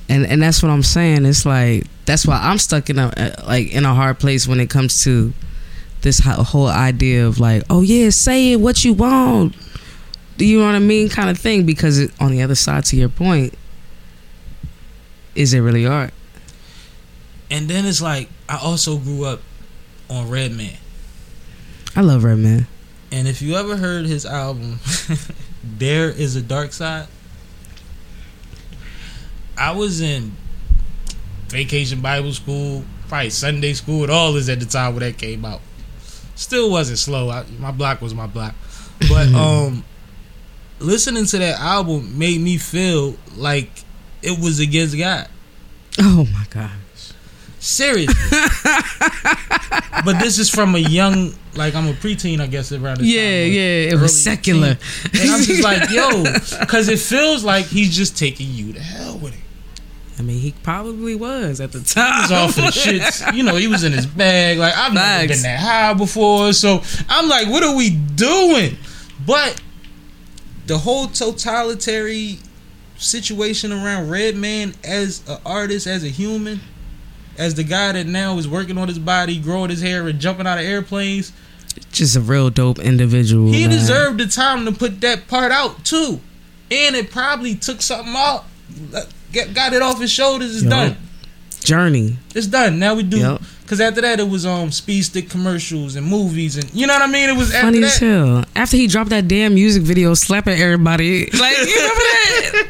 Speaker 4: and and that's what I'm saying. It's like that's why I'm stuck in a uh, like in a hard place when it comes to this whole idea of like, oh yeah, say it what you want. Do you know what I mean? Kind of thing. Because it, on the other side, to your point, is it really art?
Speaker 3: and then it's like I also grew up on Redman,
Speaker 4: I love Redman.
Speaker 3: and if you ever heard his album, Dare Iz a Darkside. I was in vacation Bible school, probably Sunday school, and all is at the time when that came out. Still wasn't slow. I, my block was my block, but um, listening to that album made me feel like it was against God.
Speaker 4: Oh my gosh!
Speaker 3: Serious. but this is from a young, like I'm a preteen, I guess, around this
Speaker 4: Yeah,
Speaker 3: time.
Speaker 4: yeah. It was secular.
Speaker 3: teen. And I'm just like, yo, because it feels like he's just taking you to hell with it.
Speaker 4: I mean, he probably was at the
Speaker 3: He
Speaker 4: time.
Speaker 3: was off of the shits. You know, he was in his bag. Like, I've never been that high before. So I'm like, what are we doing? But the whole totalitarian situation around Redman as an artist, as a human, as the guy that now is working on his body, growing his hair, and jumping out of airplanes,
Speaker 4: Just a real dope individual.
Speaker 3: he
Speaker 4: man.
Speaker 3: deserved the time to put that part out too. And it probably took something out, get, got it off his shoulders. It's
Speaker 4: Yup.
Speaker 3: done.
Speaker 4: Journey.
Speaker 3: It's done. Now we do
Speaker 4: Yup.
Speaker 3: because after that it was um speed stick commercials and movies and you know what I mean. It was after
Speaker 4: Funny as hell. After he dropped that damn music video slapping everybody, like you remember that?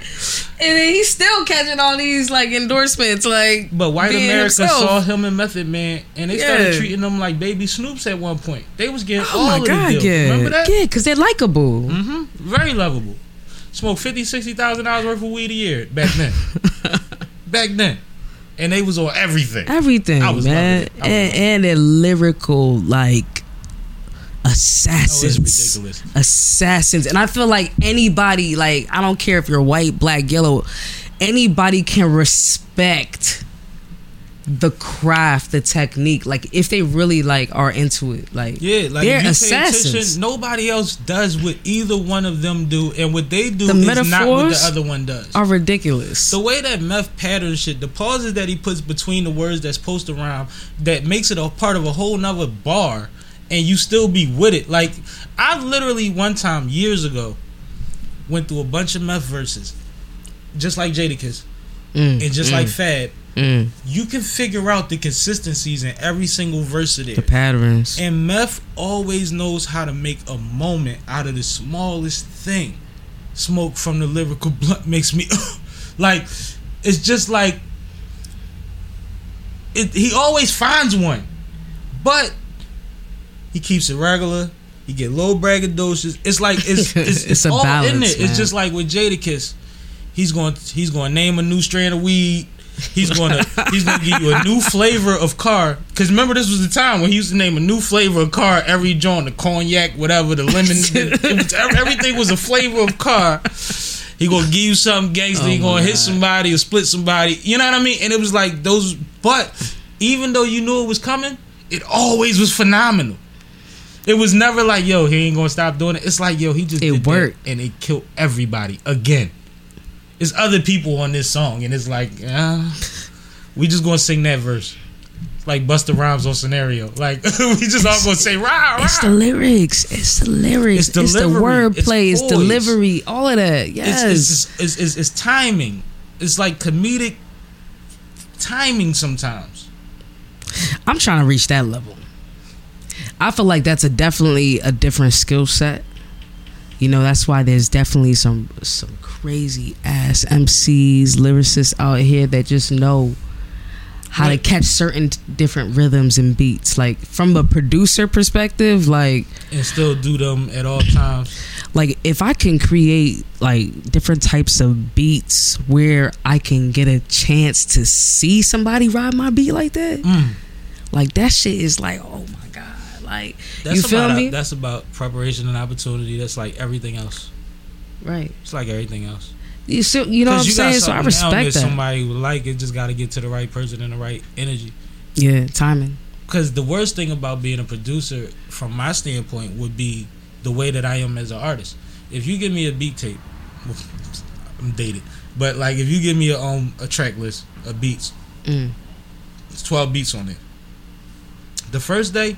Speaker 4: and then he's still catching all these like endorsements, like.
Speaker 3: But white
Speaker 4: being
Speaker 3: America
Speaker 4: himself.
Speaker 3: saw him and Method Man, and they started treating them like baby Snoops at one point. They was getting
Speaker 4: Oh
Speaker 3: all
Speaker 4: my
Speaker 3: of
Speaker 4: god,
Speaker 3: the deals.
Speaker 4: yeah,
Speaker 3: Remember that?
Speaker 4: yeah, because they're likable.
Speaker 3: hmm Very lovable. Smoked fifty, sixty thousand dollars worth of weed a year back then. back then, and they was on everything.
Speaker 4: Everything,
Speaker 3: I was
Speaker 4: man,
Speaker 3: loving it. I was
Speaker 4: and, and their lyrical like assassins.
Speaker 3: Oh, it's ridiculous.
Speaker 4: Assassins. And I feel like anybody, like, I don't care if you're white, black, yellow, anybody can respect the craft, the technique. Like, if they really, like, are into it. Like,
Speaker 3: Yeah, like
Speaker 4: they're
Speaker 3: if you pay
Speaker 4: assassins.
Speaker 3: attention, nobody else does what either one of them do, and what they do
Speaker 4: The
Speaker 3: is not what the other one does.
Speaker 4: are ridiculous.
Speaker 3: The way that meth patterns shit, the pauses that he puts between the words that's to rhyme, that makes it a part of a whole nother bar, and you still be with it. Like I literally one time years ago went through a bunch of meth verses, just like Jadakiss
Speaker 4: Mm,
Speaker 3: and just
Speaker 4: mm,
Speaker 3: like Fad.
Speaker 4: mm.
Speaker 3: You can figure out the consistencies in every single verse of
Speaker 4: it.
Speaker 3: the
Speaker 4: patterns.
Speaker 3: And meth always knows how to make a moment out of the smallest thing. Smoke from the lyrical blunt makes me like it's just like it, he always finds one. But he keeps it regular. He get low braggadocious. It's like it's it's,
Speaker 4: It's a
Speaker 3: all in
Speaker 4: balance,
Speaker 3: it. It's just like with Jadakiss. He's going he's going to name a new strand of weed. He's going to he's going to give you a new flavor of car. Because remember, this was the time when he used to name a new flavor of car every joint, the cognac, whatever, the lemon. was, everything was a flavor of car. He gonna give you something gangster. he
Speaker 4: Oh
Speaker 3: gonna
Speaker 4: my
Speaker 3: hit somebody or split somebody. You know what I mean? And it was like those. But even though you knew it was coming, it always was phenomenal. It was never like, yo, he ain't gonna stop doing it. It's like, yo, he just
Speaker 4: It worked.
Speaker 3: and it killed everybody again. It's other people on this song, and it's like, uh, we just gonna sing that verse. Like Busta Rhymes on scenario. Like we just all gonna say rah rah.
Speaker 4: It's the lyrics. It's the lyrics.
Speaker 3: It's
Speaker 4: It's, the wordplay.
Speaker 3: It's
Speaker 4: It's, delivery. All of that. Yes.
Speaker 3: it's, it's, it's, it's, it's timing. It's like comedic timing sometimes.
Speaker 4: I'm trying to reach that level. I feel like that's a definitely a different skill set. You know, that's why there's definitely some some crazy ass MCs, lyricists out here that just know how
Speaker 3: Right.
Speaker 4: to catch certain different rhythms and beats. Like from a producer perspective, like
Speaker 3: And still do them at all times.
Speaker 4: like if I can create like different types of beats where I can get a chance to see somebody ride my beat like that,
Speaker 3: Mm.
Speaker 4: like that shit is like oh my god, like
Speaker 3: That's
Speaker 4: you feel
Speaker 3: about
Speaker 4: me?
Speaker 3: that's about preparation and opportunity. That's like everything else.
Speaker 4: Right.
Speaker 3: It's like everything else.
Speaker 4: You you know what I'm saying? So I
Speaker 3: something now that
Speaker 4: respect that.
Speaker 3: somebody would like it. Just got to get to the right person and the right energy.
Speaker 4: Yeah, timing.
Speaker 3: Because the worst thing about being a producer, from my standpoint, would be the way that I am as an artist. If you give me a beat tape, I'm dated, but like if you give me a um a track list of beats,
Speaker 4: Mm.
Speaker 3: it's 12 beats on it. The first day,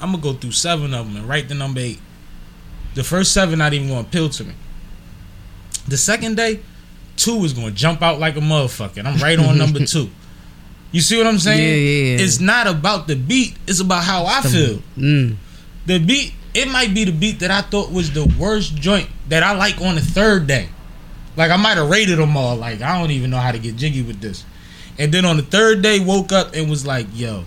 Speaker 3: I'm gonna go through seven of them and write the number eight. The first seven not even gonna appeal to me. The second day, two is gonna jump out like a motherfucker. I'm right on number two. You see what I'm saying?
Speaker 4: Yeah, yeah, yeah.
Speaker 3: It's not about the beat. It's about how I feel.
Speaker 4: Mm.
Speaker 3: The beat, it might be the beat that I thought was the worst joint that I like on the third day. Like I might have rated them all. Like I don't even know how to get jiggy with this. And then on the third day, woke up and was like, "Yo,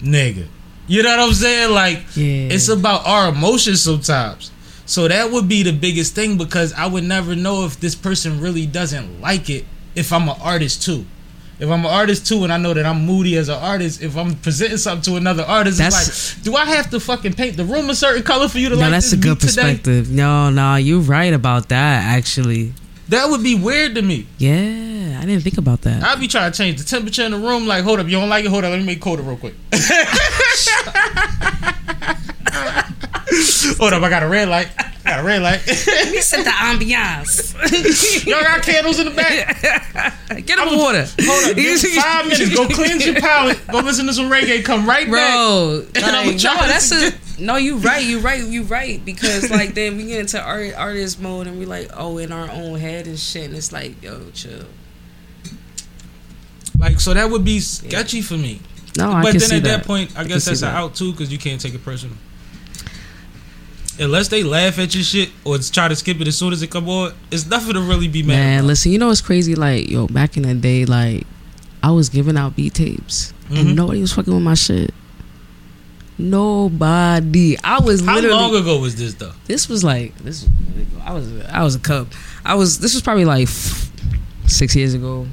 Speaker 3: nigga," you know what I'm saying? Like
Speaker 4: Yeah.
Speaker 3: it's about our emotions sometimes. So that would be the biggest thing because I would never know if this person really doesn't like it if I'm an artist too. If I'm an artist too and I know that I'm moody as an artist, if I'm presenting something to another artist,
Speaker 4: That's-
Speaker 3: it's like, do I have to fucking paint the room a certain color for you to like it?
Speaker 4: No,
Speaker 3: like
Speaker 4: that's a good
Speaker 3: beat today?
Speaker 4: perspective. No, no, you're right about that. Actually,
Speaker 3: That would be weird to me.
Speaker 4: yeah, I didn't think about that.
Speaker 3: I'd be trying to change the temperature in the room. Like, hold up, you don't like it? Hold up, let me make it colder real quick. hold up, I got a red light. I got a red light.
Speaker 4: me set the ambiance.
Speaker 3: Y'all got candles in the back.
Speaker 4: Get him water,
Speaker 3: Hold up, give five minutes. Go cleanse your palate. Go listen to some reggae. Come right back.
Speaker 4: bro. Like, no, that's a no. You right. You right. You right. Because like then we get into art, artist mode and we like oh in our own head and shit and it's like yo chill.
Speaker 3: Like, so that would be sketchy for me.
Speaker 4: No, I
Speaker 3: but then at that,
Speaker 4: that.
Speaker 3: point, I,
Speaker 4: can
Speaker 3: guess that's an out too because you can't take it personal. Unless they laugh at your shit or try to skip it as soon as it come on, it's nothing to really be mad.
Speaker 4: Man,
Speaker 3: about.
Speaker 4: listen, you know what's crazy? Like, yo, back in the day, like, I was giving out beat tapes
Speaker 3: Mhm.
Speaker 4: and nobody was fucking with my shit. Nobody. I was
Speaker 3: How long ago was this though?
Speaker 4: This was like this. I was I was a cub. I was. This was probably like six years ago.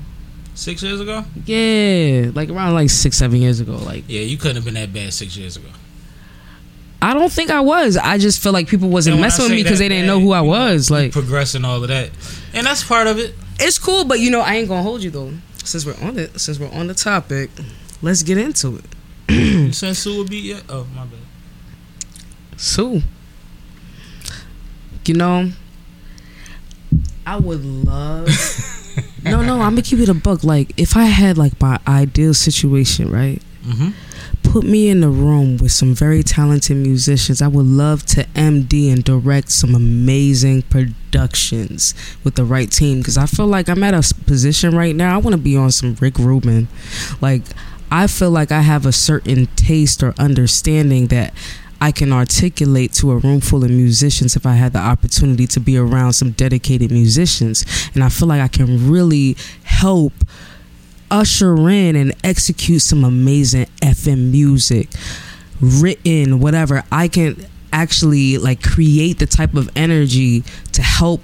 Speaker 3: Six years ago?
Speaker 4: Yeah, like around like six seven years ago. Like
Speaker 3: Yeah, you couldn't have been that bad six years ago.
Speaker 4: I don't think I was. I just feel like people wasn't messing with me because they didn't know who I was. Like
Speaker 3: progressing all of that, and that's part of it.
Speaker 4: it's cool, but you know I ain't gonna hold you though. Since we're on it, since we're on the topic, let's get into it.
Speaker 3: Saying Sue would be yet? Oh my bad.
Speaker 4: Sue, you know, I would love. no, no, I'm gonna keep it a buck. Like if I had like my ideal situation, right?
Speaker 3: Mm-hmm.
Speaker 4: Put me in the room with some very talented musicians. I would love to MD and direct some amazing productions with the right team because I feel like I'm at a position right now. I want to be on some Rick Rubin. Like, I feel like I have a certain taste or understanding that I can articulate to a room full of musicians if I had the opportunity to be around some dedicated musicians. And I feel like I can really help usher in and execute some amazing FM music, written, whatever. I can actually like create the type of energy to help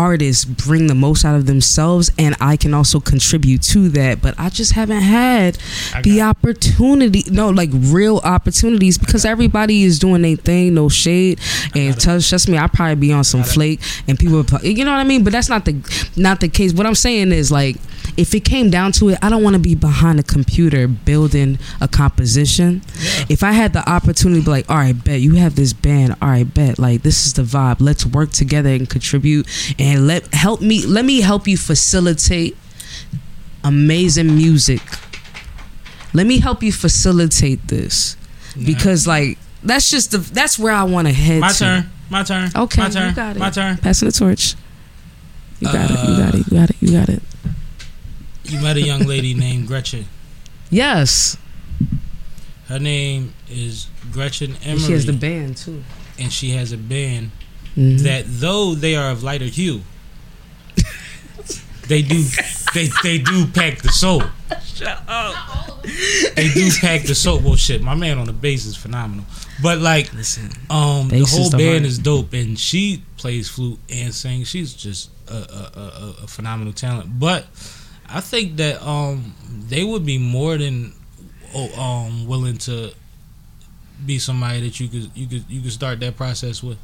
Speaker 4: artists bring the most out of themselves and I can also contribute to that but I just haven't had the opportunity no like real opportunities because everybody is doing their thing no shade and
Speaker 3: it.
Speaker 4: trust me I'll probably be on some flake and people you know what I mean? But that's not the not the case. What I'm saying is like if it came down to it I don't want to be behind a computer building a composition.
Speaker 3: Yeah.
Speaker 4: if I had the opportunity to be like all right bet you have this band. All right bet like this is the vibe. Let's work together and contribute and let help me let me help you facilitate amazing music let me help you facilitate this because like that's just the that's where I want to head
Speaker 3: My
Speaker 4: to.
Speaker 3: turn. My turn.
Speaker 4: Okay,
Speaker 3: My turn.
Speaker 4: you got it.
Speaker 3: My turn.
Speaker 4: Passing the torch. You got it. You
Speaker 3: Uh,
Speaker 4: got it. You got it. You got it.
Speaker 3: You met a young lady named Gretchen.
Speaker 4: Yes.
Speaker 3: Her name is Gretchen Emery,
Speaker 4: And she has the band too.
Speaker 3: and she has a band
Speaker 4: Mhm.
Speaker 3: that, though they are of lighter hue, they do they they do pack the soul. Shut up. They do pack the soul. Well, shit, my man on the bass is phenomenal. But like,
Speaker 4: Listen.
Speaker 3: um, the whole band is dope, and she plays flute and sings. She's just a, a, a, a- a phenomenal talent. But I think that um, they would be more than oh, um, willing to be somebody that you could you could you could start that process with,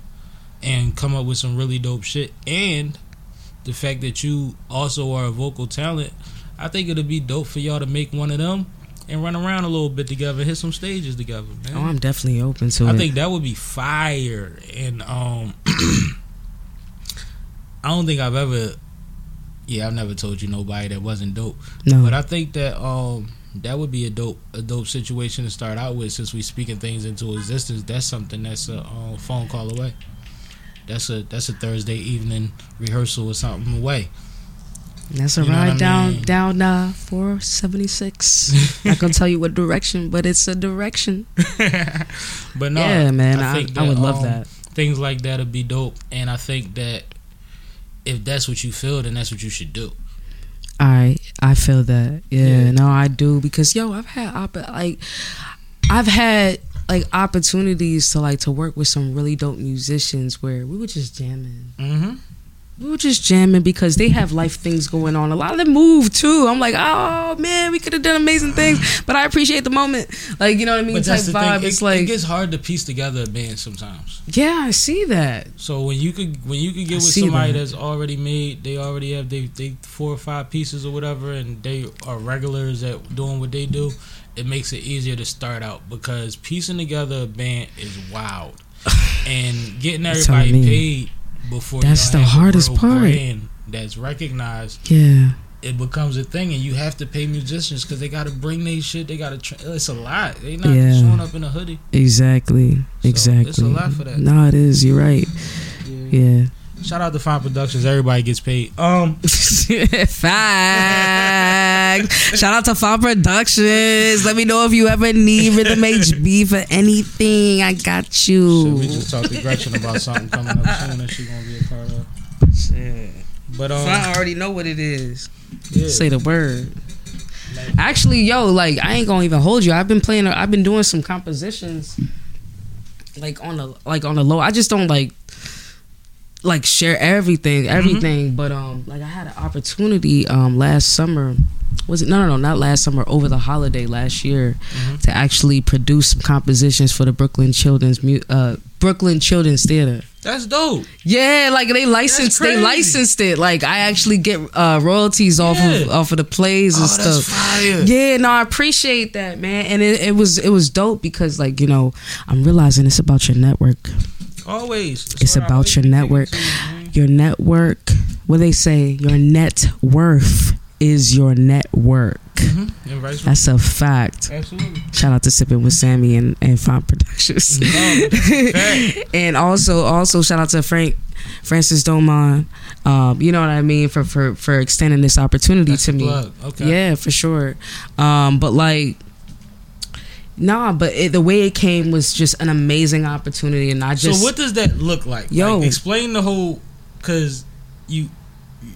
Speaker 3: and come up with some really dope shit. And the fact that you also are a vocal talent, I think it'll be dope for y'all to make one of them and run around a little bit together, hit some stages together, man.
Speaker 4: Oh, I'm definitely open to
Speaker 3: I
Speaker 4: it.
Speaker 3: I think that would be fire. And um I don't think I've ever yeah, I've never told you nobody that wasn't dope.
Speaker 4: no.
Speaker 3: But I think that um that would be a dope a dope situation to start out with since we speaking things into existence. That's something that's a uh, phone call away. That's a that's a Thursday evening rehearsal or something away.
Speaker 4: That's a
Speaker 3: you
Speaker 4: ride
Speaker 3: what I
Speaker 4: down
Speaker 3: mean?
Speaker 4: down uh 476. Not gonna tell you what direction, but it's a direction.
Speaker 3: but no,
Speaker 4: yeah, man.
Speaker 3: I
Speaker 4: I,
Speaker 3: think
Speaker 4: I, would love
Speaker 3: um,
Speaker 4: that.
Speaker 3: things like that would be dope. And I think that if that's what you feel, then that's what you should do.
Speaker 4: I I feel that. Yeah,
Speaker 3: Yeah.
Speaker 4: no, I do because yo, I've had like I've had like opportunities to like to work with some really dope musicians where we were just jamming.
Speaker 3: Mm-hmm.
Speaker 4: We were just jamming because they have life things going on. A lot of them move too. I'm like, oh man, we could have done amazing things, but I appreciate the moment. Like you know what I mean?
Speaker 3: But
Speaker 4: Type vibe.
Speaker 3: thing.
Speaker 4: It's like,
Speaker 3: it gets hard to piece together a band sometimes.
Speaker 4: yeah, I see that.
Speaker 3: So when you could when you could get with somebody
Speaker 4: that.
Speaker 3: that's already made, they already have they they four or five pieces or whatever, and they are regulars at doing what they do. It makes it easier to start out because piecing together a band is wild, and getting everybody
Speaker 4: me.
Speaker 3: paid before
Speaker 4: That's the hardest part.
Speaker 3: that's recognized.
Speaker 4: Yeah,
Speaker 3: It becomes a thing, and you have to pay musicians because they got to bring their shit. They got to. Tra- it's a lot. They not
Speaker 4: Yeah.
Speaker 3: showing up in a hoodie.
Speaker 4: exactly, exactly.
Speaker 3: it's a lot for that.
Speaker 4: No, it is. You're right. Yeah.
Speaker 3: Shout out to Fine Productions. Everybody gets paid. Um.
Speaker 4: Fact. Shout out to Fall Productions. Let me know if you ever need Rhythm HB for anything. I got
Speaker 3: Shit,
Speaker 4: you.
Speaker 3: we just talked to Gretchen about something coming up soon that she's gonna be a part of. But um,
Speaker 4: I already know what it is.
Speaker 3: yeah.
Speaker 4: Say the word. Actually, yo, like I ain't gonna even hold you. I've been playing. I've been doing some compositions, like on the like on the low. I just don't like like share everything, everything. But um, like I had an opportunity um last summer was it no no no not last summer over the holiday last year
Speaker 3: Mm-hmm.
Speaker 4: to actually produce some compositions for the Brooklyn Children's uh Brooklyn Children's Theater.
Speaker 3: That's dope.
Speaker 4: Yeah, like they licensed they licensed it. Like I actually get uh royalties off of off of the plays and
Speaker 3: Oh,
Speaker 4: stuff. Yeah, no, I appreciate that, man. And it, it was it was dope because like, you know, I'm realizing it's about your network.
Speaker 3: Always. That's
Speaker 4: It's about your network.
Speaker 3: thinking too, man.
Speaker 4: Your network, what they say, your net worth is your network.
Speaker 3: Mhm. Versa.
Speaker 4: That's a fact.
Speaker 3: Absolutely.
Speaker 4: Shout out to Sipping with Sammy and, and Fine Productions.
Speaker 3: No, that's a fact.
Speaker 4: and also also shout out to Frank Francis Domon. Um, you know what I mean for for for extending this opportunity
Speaker 3: That's
Speaker 4: to me.
Speaker 3: plug. Okay.
Speaker 4: Yeah, for sure. Um, but like Nah, but it, the way it came was just an amazing opportunity, and I just
Speaker 3: so what does that look like?
Speaker 4: Yo.
Speaker 3: Like, explain the whole because you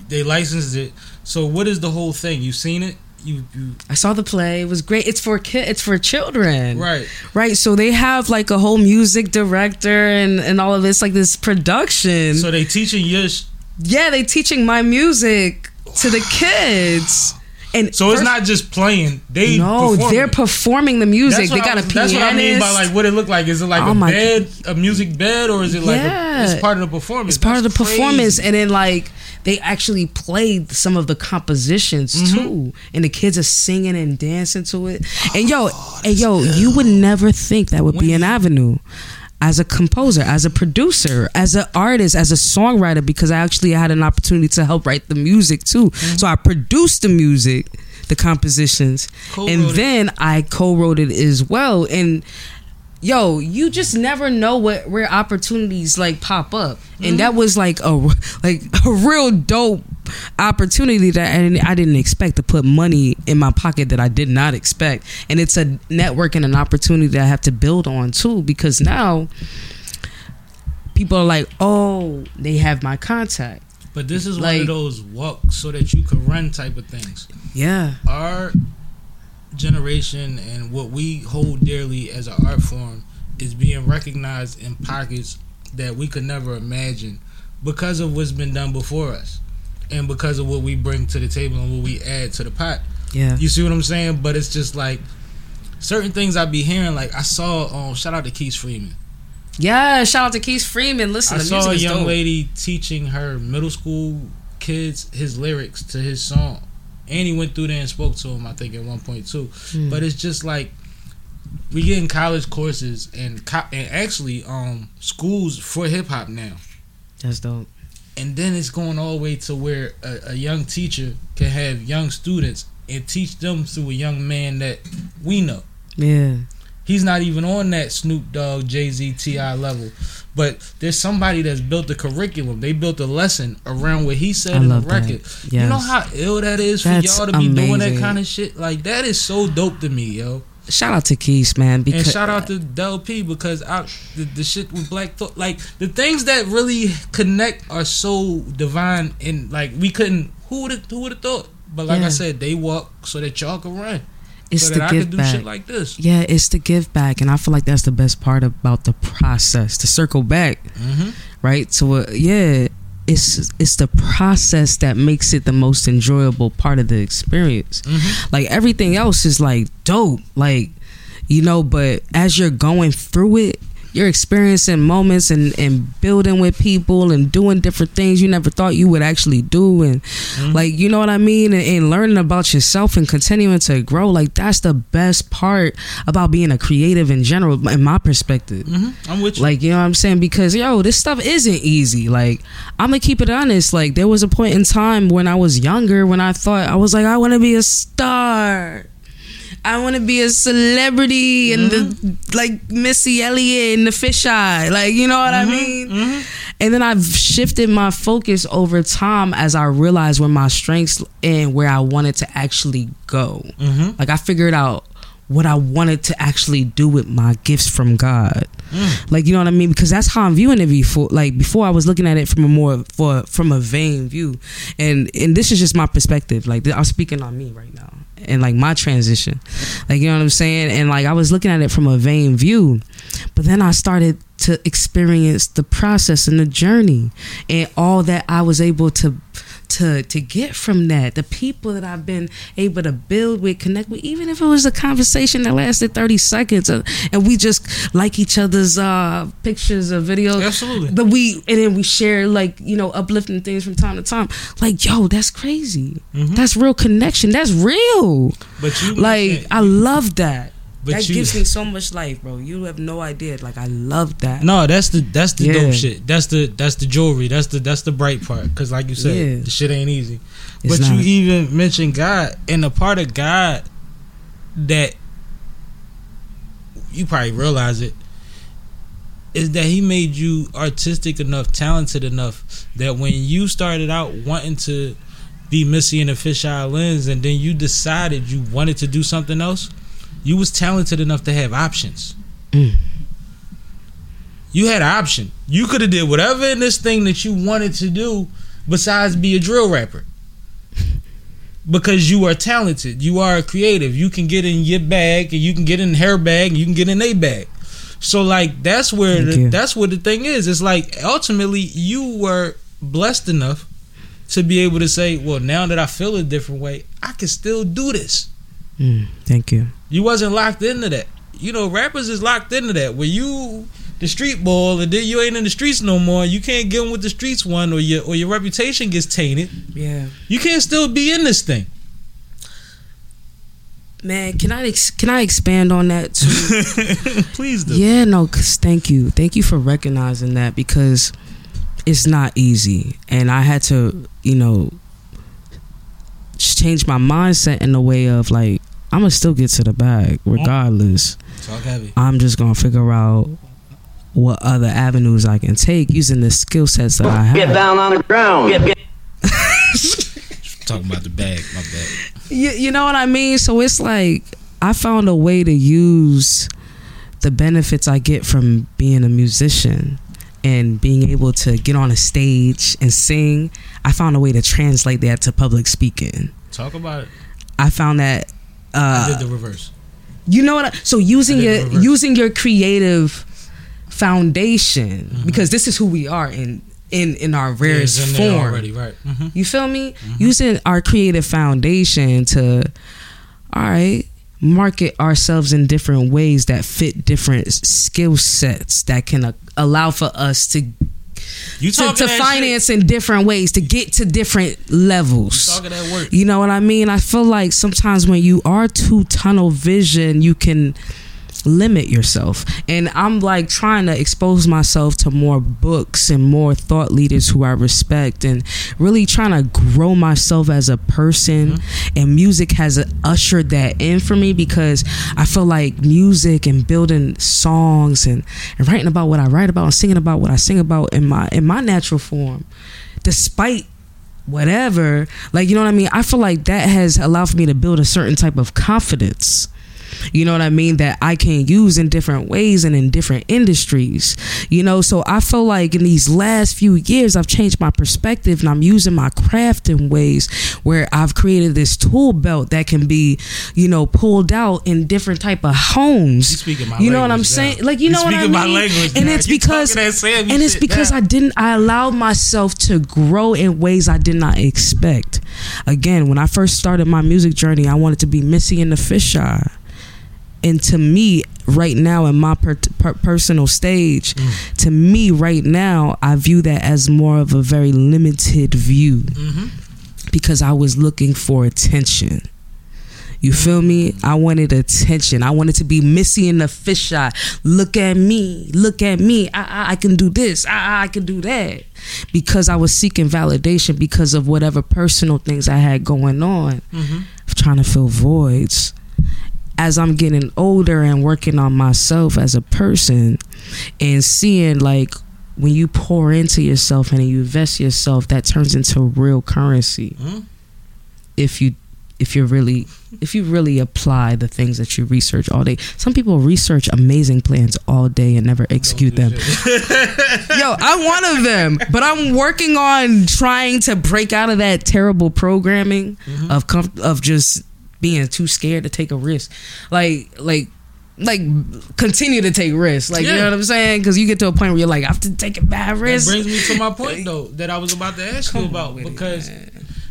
Speaker 3: they licensed it. So what is the whole thing? You seen it? You you
Speaker 4: I saw the play. It was great. It's for kid. It's for children.
Speaker 3: right?
Speaker 4: Right. So they have like a whole music director and and all of this like this production.
Speaker 3: So they teaching your. Sh-
Speaker 4: yeah, they teaching my music to the kids. And
Speaker 3: so it's not just playing. They
Speaker 4: no,
Speaker 3: perform
Speaker 4: they're performing the music. They got a pianist.
Speaker 3: That's what I mean by like what it look like. Is it like
Speaker 4: Oh
Speaker 3: a bed, a music bed, or is it like
Speaker 4: Yeah.
Speaker 3: a, it's part of the performance?
Speaker 4: It's part of the
Speaker 3: crazy.
Speaker 4: performance, and then like they actually played some of the compositions
Speaker 3: Mm-hmm.
Speaker 4: too, and the kids are singing and dancing to it. And yo, and yo, you would never think that would be an avenue. As a composer, as a producer, as an artist, as a songwriter, because I actually had an opportunity to help write the music too.
Speaker 3: Mm-hmm.
Speaker 4: So I produced the music, the compositions,
Speaker 3: Co-wrote
Speaker 4: and
Speaker 3: it.
Speaker 4: then I co-wrote it as well. And yo, you just never know what where opportunities like pop up, and that was like a like a real dope opportunity that I didn't, I didn't expect to put money in my pocket that I did not expect, and it's a network and an opportunity that I have to build on too because now people are like, oh, they have my contact,
Speaker 3: But this is one of those walk so that you could run type of things.
Speaker 4: yeah,
Speaker 3: Our generation and what we hold dearly as an art form is being recognized in pockets that we could never imagine because of what's been done before us and because of what we bring to the table and what we add to the pot.
Speaker 4: yeah,
Speaker 3: You see what I'm saying? But it's just like certain things I be hearing. Like I saw, um, shout out to Keith Freeman.
Speaker 4: yeah. Shout out to Keith Freeman. Listen,
Speaker 3: I
Speaker 4: the
Speaker 3: saw
Speaker 4: music
Speaker 3: a young
Speaker 4: dope.
Speaker 3: lady teaching her middle school kids his lyrics to his song, and he went through there and spoke to him. I think at one point too.
Speaker 4: Hmm.
Speaker 3: But it's just like we get in college courses and co- and actually um schools for hip hop now.
Speaker 4: That's dope.
Speaker 3: And then it's going all the way to where a, a young teacher can have young students and teach them through a young man that we know.
Speaker 4: Yeah,
Speaker 3: He's not even on that Snoop Dogg, Jay Z, T.I. level. But there's somebody that's built a curriculum. They built a lesson around what he said
Speaker 4: I
Speaker 3: in the record. You know how ill that is for
Speaker 4: That's
Speaker 3: y'all to be doing that kind of shit? Like, that is so dope to me, yo.
Speaker 4: Shout out to Keith, man. Because
Speaker 3: And shout out to Del P because I, the, the shit with Black Thought, like, the things that really connect are so divine. And, like, we couldn't, who would have who would have thought? But, like
Speaker 4: Yeah.
Speaker 3: I said, they walk so that y'all can run.
Speaker 4: it's
Speaker 3: so
Speaker 4: the
Speaker 3: that I
Speaker 4: give
Speaker 3: do
Speaker 4: back.
Speaker 3: shit like this.
Speaker 4: Yeah, it's the give back, and I feel like that's the best part about the process. To circle back,
Speaker 3: Mm-hmm.
Speaker 4: right? So uh, yeah, it's it's the process that makes it the most enjoyable part of the experience.
Speaker 3: Mhm.
Speaker 4: Like everything else is like dope, like you know. But as you're going through it, you're experiencing moments and and building with people and doing different things you never thought you would actually do, and like you know what I mean, and, and learning about yourself and continuing to grow. Like that's the best part about being a creative in general, in my perspective.
Speaker 3: Mm-hmm. I'm with you.
Speaker 4: Like, you know what I'm saying? Because, yo, this stuff isn't easy. Like, I'm going to keep it honest. Like, there was a point in time when I was younger when I thought, I was like, I want to be a star. I want to be a celebrity and the, mm-hmm. like Missy Elliott and the fisheye. Like, you know what I mm-hmm. mean? Mm-hmm. And then I've shifted my focus over time as I realized where my strengths and where I wanted to actually go.
Speaker 3: Mhm.
Speaker 4: Like I figured out what I wanted to actually do with my gifts from God. Mm. Like you know what I mean? Because that's how I'm viewing it before. Like before, I was looking at it from a more for from a vain view, and and this is just my perspective. Like I'm speaking on me right now, and like my transition. Like you know what I'm saying? And like I was looking at it from a vain view, but then I started to experience the process and the journey, and all that I was able to to to get from that. The people that I've been able to build with, connect with, even if it was a conversation that lasted thirty seconds, uh, and we just like each other's uh, pictures or videos.
Speaker 3: Absolutely.
Speaker 4: But we and then we share like you know uplifting things from time to time. Like yo, that's crazy. That's real connection. That's real.
Speaker 3: But you
Speaker 4: Like I love that.
Speaker 3: But
Speaker 4: that
Speaker 3: you-
Speaker 4: gives me so much life, bro. You have no idea. Like I love that.
Speaker 3: No, that's the that's the
Speaker 4: Yeah.
Speaker 3: dope shit. That's the that's the jewelry. That's the that's the bright part. Cause like you said,
Speaker 4: Yeah.
Speaker 3: the shit ain't easy.
Speaker 4: It's
Speaker 3: but
Speaker 4: not.
Speaker 3: you even mentioned God, and the part of God that you probably realize it is that He made you artistic enough, talented enough that when you started out wanting to be Missy in a fisheye lens, and then you decided you wanted to do something else, you was talented enough to have options.
Speaker 4: Mm.
Speaker 3: You had an option. You could have did whatever in this thing that you wanted to do besides be a drill rapper. Because you are talented. You are creative. You can get in your bag and you can get in her bag and you can get in a bag. So like that's where the, that's what the thing is. It's like ultimately you were blessed enough to be able to say, well, now that I feel a different way, I can still do this.
Speaker 4: Mm, thank you.
Speaker 3: You wasn't locked into that. You know, rappers is locked into that. Where you the street ball and then you ain't in the streets no more. You can't get in with the streets one, or your or your reputation gets tainted.
Speaker 4: Yeah.
Speaker 3: You can't still be in this thing.
Speaker 4: Man, can I ex- can I expand on that too?
Speaker 3: Please do.
Speaker 4: yeah, no, 'cause thank you. Thank you for recognizing that because it's not easy. And I had to, you know, change my mindset in the way of like I'm gonna still get to the bag regardless.
Speaker 3: Talk heavy.
Speaker 4: I'm just gonna figure out what other avenues I can take using the skill sets that I have.
Speaker 5: Get down on the ground. Get, get.
Speaker 3: Talking about the bag. My bad.
Speaker 4: you, you know what I mean? So it's like I found a way to use the benefits I get from being a musician and being able to get on a stage and sing. I found a way to translate that to public speaking.
Speaker 3: Talk about it.
Speaker 4: I found that
Speaker 3: I
Speaker 4: uh,
Speaker 3: did the reverse.
Speaker 4: you know what? I, so using
Speaker 3: I
Speaker 4: your using your creative foundation
Speaker 3: Mm-hmm.
Speaker 4: because this is who we are in in in our rarest
Speaker 3: in
Speaker 4: form.
Speaker 3: already, right? hmm
Speaker 4: You feel me? Using our creative foundation to, all right, market ourselves in different ways that fit different skill sets that can uh, allow for us to
Speaker 3: You
Speaker 4: to, to finance in different ways to get to different
Speaker 3: Shit.
Speaker 4: levels.
Speaker 3: Work.
Speaker 4: You know what I mean? I feel like sometimes when you are too tunnel vision, you can limit yourself. And I'm like trying to expose myself to more books and more thought leaders who I respect and really trying to grow myself as a person. Mm-hmm. And music has ushered that in for me because I feel like music and building songs and, and writing about what I write about and singing about what I sing about in my in my natural form. Despite whatever like you know what i mean i feel like that has allowed for me to build a certain type of confidence you know what i mean? That i can use in different ways and in different industries. You know so i feel like in these last few years i've changed my perspective and i'm using my craft in ways where i've created this tool belt that can be you know pulled out in different type of homes.
Speaker 3: You
Speaker 4: you know what i'm saying?
Speaker 3: now.
Speaker 4: like you
Speaker 3: You
Speaker 4: know what i mean? and
Speaker 3: now.
Speaker 4: it's
Speaker 3: You
Speaker 4: because
Speaker 3: talking that Sammy
Speaker 4: and it's because
Speaker 3: now.
Speaker 4: i didn't i allowed myself to grow in ways i did not expect. Again when i first started my music journey i wanted to be missy in the fisheye and to me right now in my per- per- personal stage
Speaker 3: Mm.
Speaker 4: to me right now i view that as more of a very limited view
Speaker 3: Mm-hmm.
Speaker 4: because i was looking for attention you feel me? I wanted attention. I wanted to be Missy in the fisheye. Look at me. Look at me. I, I, I can do this. I, I- I can do that. Because I was seeking validation because of whatever personal things I had going on.
Speaker 3: Mhm.
Speaker 4: Trying to fill voids. As I'm getting older and working on myself as a person and seeing like when you pour into yourself and you invest yourself, that turns into real currency.
Speaker 3: Mhm.
Speaker 4: if you if you're really if you really apply the things that you research all day. Some people research amazing plans all day and never execute them. yo i'm one of them but i'm working on trying to break out of that terrible programming of com- of just being too scared to take a risk like like like continue to take risks like you know what i'm saying because you get to a point where you're like i have to take a bad risk.
Speaker 3: That brings me to my point though that I was about to ask you
Speaker 4: Come on
Speaker 3: about
Speaker 4: with it,
Speaker 3: because.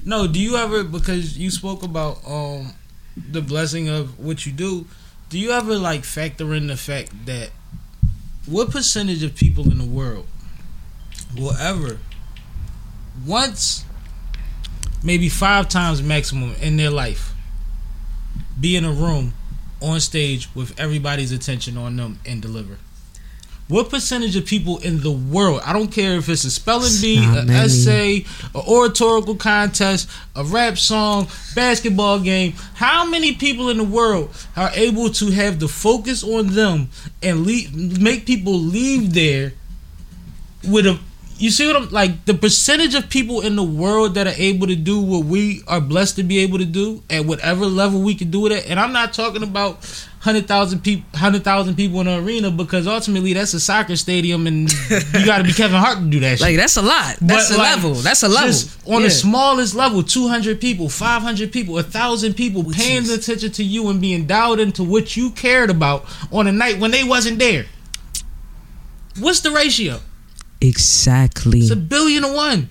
Speaker 3: No, do you ever because you spoke about um the blessing of what you do? Do you ever like factor in the fact that what percentage of people in the world will ever once maybe five times maximum in their life be in a room on stage with everybody's attention on them and deliver? What percentage of people in the world? I don't care if it's a spelling bee, an
Speaker 4: many.
Speaker 3: essay, an oratorical contest, a rap song, basketball game. How many people in the world are able to have the focus on them and leave, make people leave there with a? You see what I'm like? The percentage of people in the world that are able to do what we are blessed to be able to do at whatever level we can do it at, and I'm not talking about hundred thousand people, hundred thousand people in an arena because ultimately that's a soccer stadium, and you got to be Kevin Hart to do that. shit.
Speaker 4: Like that's a lot. That's
Speaker 3: But,
Speaker 4: a
Speaker 3: like,
Speaker 4: level. That's a level.
Speaker 3: On
Speaker 4: Yeah.
Speaker 3: the smallest level, 200 people, 500 people, 1,000 people paying
Speaker 4: is-
Speaker 3: attention to you and being dialed into what you cared about on a night when they wasn't there. What's the ratio?
Speaker 4: Exactly.
Speaker 3: It's a billion to one.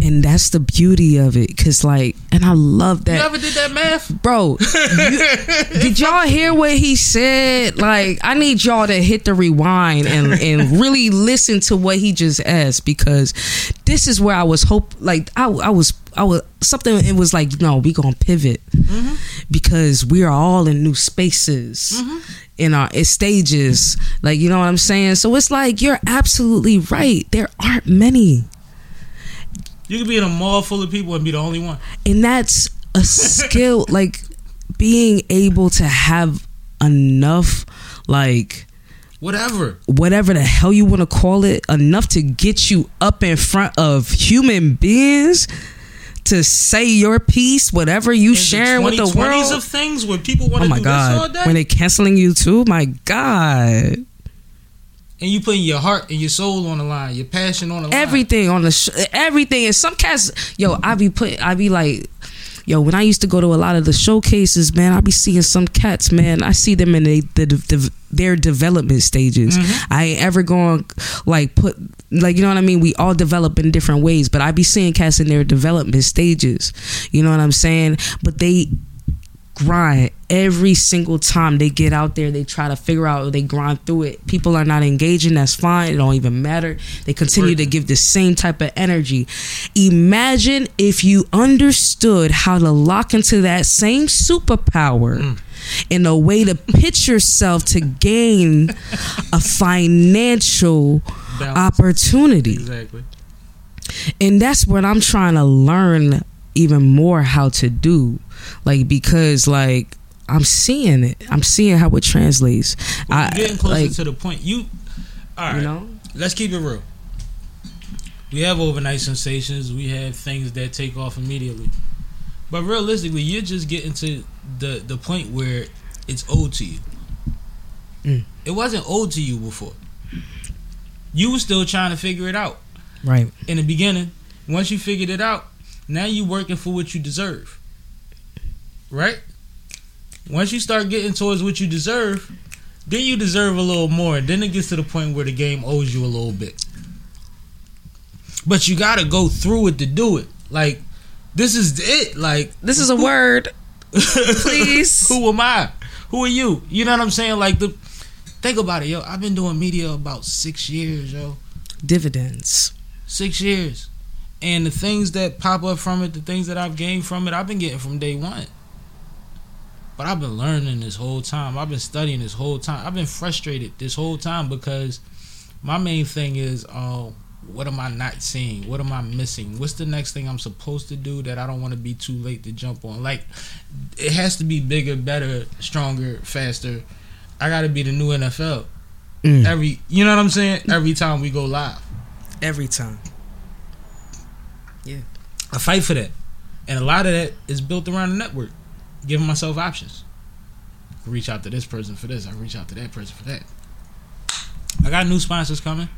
Speaker 4: and that's the beauty of it. Cause like, and I love that.
Speaker 3: You ever did that math?
Speaker 4: Bro, you- did y'all hear what he said? Like, I need y'all to hit the rewind and and really listen to what he just asked because this is where I was hope. Like, I I was I was something. It was like, no, we gonna pivot mm-hmm. because we are all in new spaces. Mm-hmm. In our in stages, like you know what I'm saying, so it's like you're absolutely right. There aren't many,
Speaker 3: You could be in a mall full of people and be the only one.
Speaker 4: and that's a skill like being able to have enough like
Speaker 3: Whatever.
Speaker 4: whatever the hell you want to call it enough to get you up in front of human beings to say your piece whatever you
Speaker 3: In
Speaker 4: sharing
Speaker 3: the
Speaker 4: with the world.
Speaker 3: of things where people want
Speaker 4: oh
Speaker 3: to
Speaker 4: my
Speaker 3: do this all
Speaker 4: god
Speaker 3: day.
Speaker 4: when they canceling you too? My god.
Speaker 3: And you putting your heart and your soul on the line, your passion on the line.
Speaker 4: everything on the sh- everything. And some cats yo i be put i be like yo when i used to go to a lot of the showcases man i be seeing some cats man. I see them in the, the, their development stages. Mm-hmm. I ain't ever going like put like you know what i mean? We all develop in different ways but i be seeing cats in their development stages. You know what i'm saying? But they grind. Every single time they get out there they try to figure out they grind through it. People are not engaging that's fine. It don't even matter. They continue to give the same type of energy. Imagine if you understood how to lock into that same superpower mm. in a way to pitch yourself to gain a financial
Speaker 3: Balance.
Speaker 4: opportunity.
Speaker 3: Exactly.
Speaker 4: and that's what I'm trying to learn even more how to do like because like I'm seeing it I'm seeing how it translates
Speaker 3: Well,
Speaker 4: I
Speaker 3: you're getting closer
Speaker 4: like
Speaker 3: to the point. You, all right.
Speaker 4: you know
Speaker 3: let's keep it real. We have overnight sensations. We have things that take off immediately. But realistically, you're just getting to the the point where it's old to you.
Speaker 4: Mm.
Speaker 3: It wasn't old to you before. You were still trying to figure it out
Speaker 4: right
Speaker 3: in the beginning. Once you figured it out, now you're working for what you deserve. Right? Once you start getting towards what you deserve, then you deserve a little more. Then it gets to the point where the game owes you a little bit. But you gotta go through it to do it. Like, this is it. Like,
Speaker 4: this is a word Please.
Speaker 3: Who am I? Who are you? You know what I'm saying? Like the think about it, yo. I've been doing media about six years, yo.
Speaker 4: dividends
Speaker 3: Six years. And the things that pop up from it, the things that I've gained from it, I've been getting from day one. But I've been learning this whole time. I've been studying this whole time. I've been frustrated this whole time because my main thing is, uh, what am I not seeing? What am I missing? What's the next thing I'm supposed to do that I don't want to be too late to jump on? Like, it has to be bigger, better, stronger, faster. I got to be the new NFL.
Speaker 4: Mm.
Speaker 3: Every, you know what I'm saying? Every time we go live.
Speaker 4: every time Yeah.
Speaker 3: I fight for that. And a lot of that is built around the network, giving myself options. Reach out to this person for this. I reach out to that person for that. I got new sponsors coming.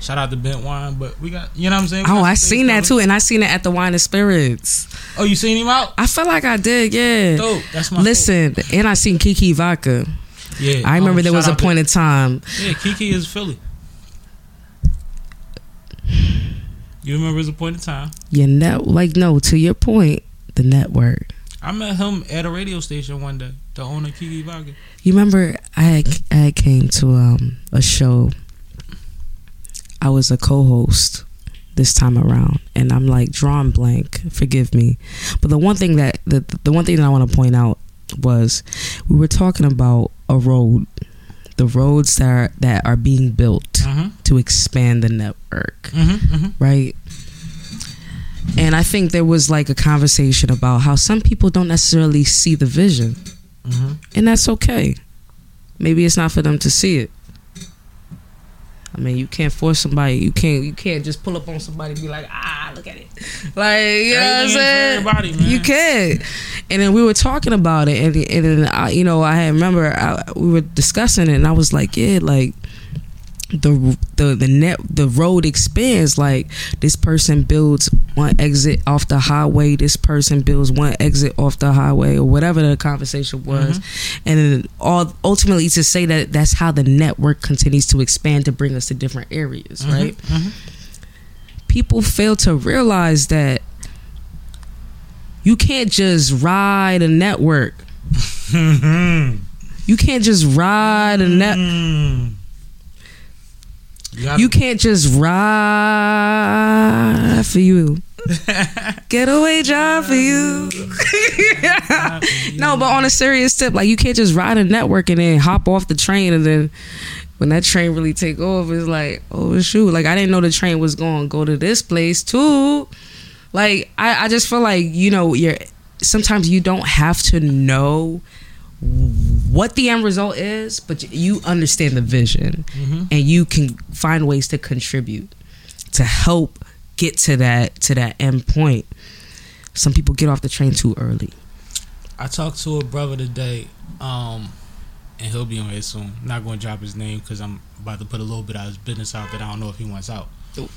Speaker 3: Shout out to Bent Wine, but we got you know what I'm saying. We
Speaker 4: oh I seen that
Speaker 3: coming.
Speaker 4: too and I seen it at the wine and spirits
Speaker 3: Oh, you seen him out?
Speaker 4: I felt like I did yeah
Speaker 3: Dope. That's my
Speaker 4: listen and I seen Kiki Vodka.
Speaker 3: Yeah,
Speaker 4: I remember
Speaker 3: um,
Speaker 4: there was a
Speaker 3: to-
Speaker 4: point in time
Speaker 3: Yeah, Kiki is Philly. You remember it was a point in time.
Speaker 4: you know like no to your point the network.
Speaker 3: I met him at a radio station one day. The owner Kiki Vodka.
Speaker 4: You remember I I came to um, a show. I was a co-host this time around, and I'm like drawn blank. Forgive me, but the one thing that the the one thing that I want to point out was we were talking about a road, the roads that are, that are being built
Speaker 3: Mm-hmm.
Speaker 4: to expand the network,
Speaker 3: Mm-hmm. mm-hmm.
Speaker 4: right? And I think there was like a conversation about how some people don't necessarily see the vision
Speaker 3: Mm-hmm.
Speaker 4: and that's okay. Maybe it's not for them to see it. I mean, you can't force somebody. You can't. You can't just pull up on somebody and be like, ah, look at it. Like you know what I'm
Speaker 3: Everything ain't for
Speaker 4: saying?
Speaker 3: everybody, man.
Speaker 4: You can't. And then we were talking about it, and and then I, you know, I remember I, we were discussing it, and I was like, yeah, like the the the net the road expands. Like this person builds one exit off the highway. This person builds one exit off the highway or whatever the conversation was. Mm-hmm. And then all ultimately to say that that's how the network continues to expand to bring us to different areas mm-hmm. right? Mm-hmm. People fail to realize that you can't just ride a network. You can't just ride a net
Speaker 3: Mm. You gotta-
Speaker 4: You can't just ride for you. Getaway job for you. no, but on a serious tip, like you can't just ride a network and then hop off the train and then when that train really take off, it's like, oh shoot, like I didn't know the train was going to go to this place too. Like I, I just feel like you know you're sometimes you don't have to know what the end result is, but you understand the vision and you can find ways to contribute to help get to that to that end point. Some people get off the train too early.
Speaker 3: I talked to a brother today, um, and he'll be on here soon. not going to drop his name because I'm about to put a little bit of his business out that I don't know if he wants out.
Speaker 4: Ooh.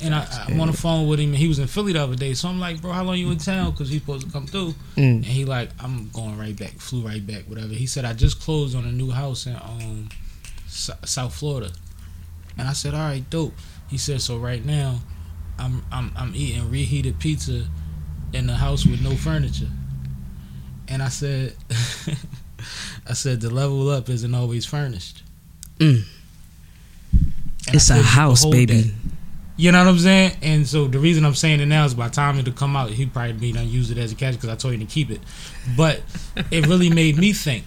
Speaker 3: And I, I'm on the phone with him, and he was in Philly the other day. So I'm like, bro, how long you in town? Because he's supposed to come through.
Speaker 4: Mm.
Speaker 3: And he like, I'm going right back, flew right back, whatever. He said I just closed on a new house in um S- South Florida, and I said, all right, dope. He said, so right now, I'm I'm I'm eating reheated pizza in the house with no furniture. And I said, I said the level up isn't always furnished.
Speaker 4: Mm. It's a house, baby.
Speaker 3: that." You know what I'm saying? And so the reason I'm saying it now is by the time it'll come out, he probably be done use it as a catch because I told him to keep it. But it really made me think.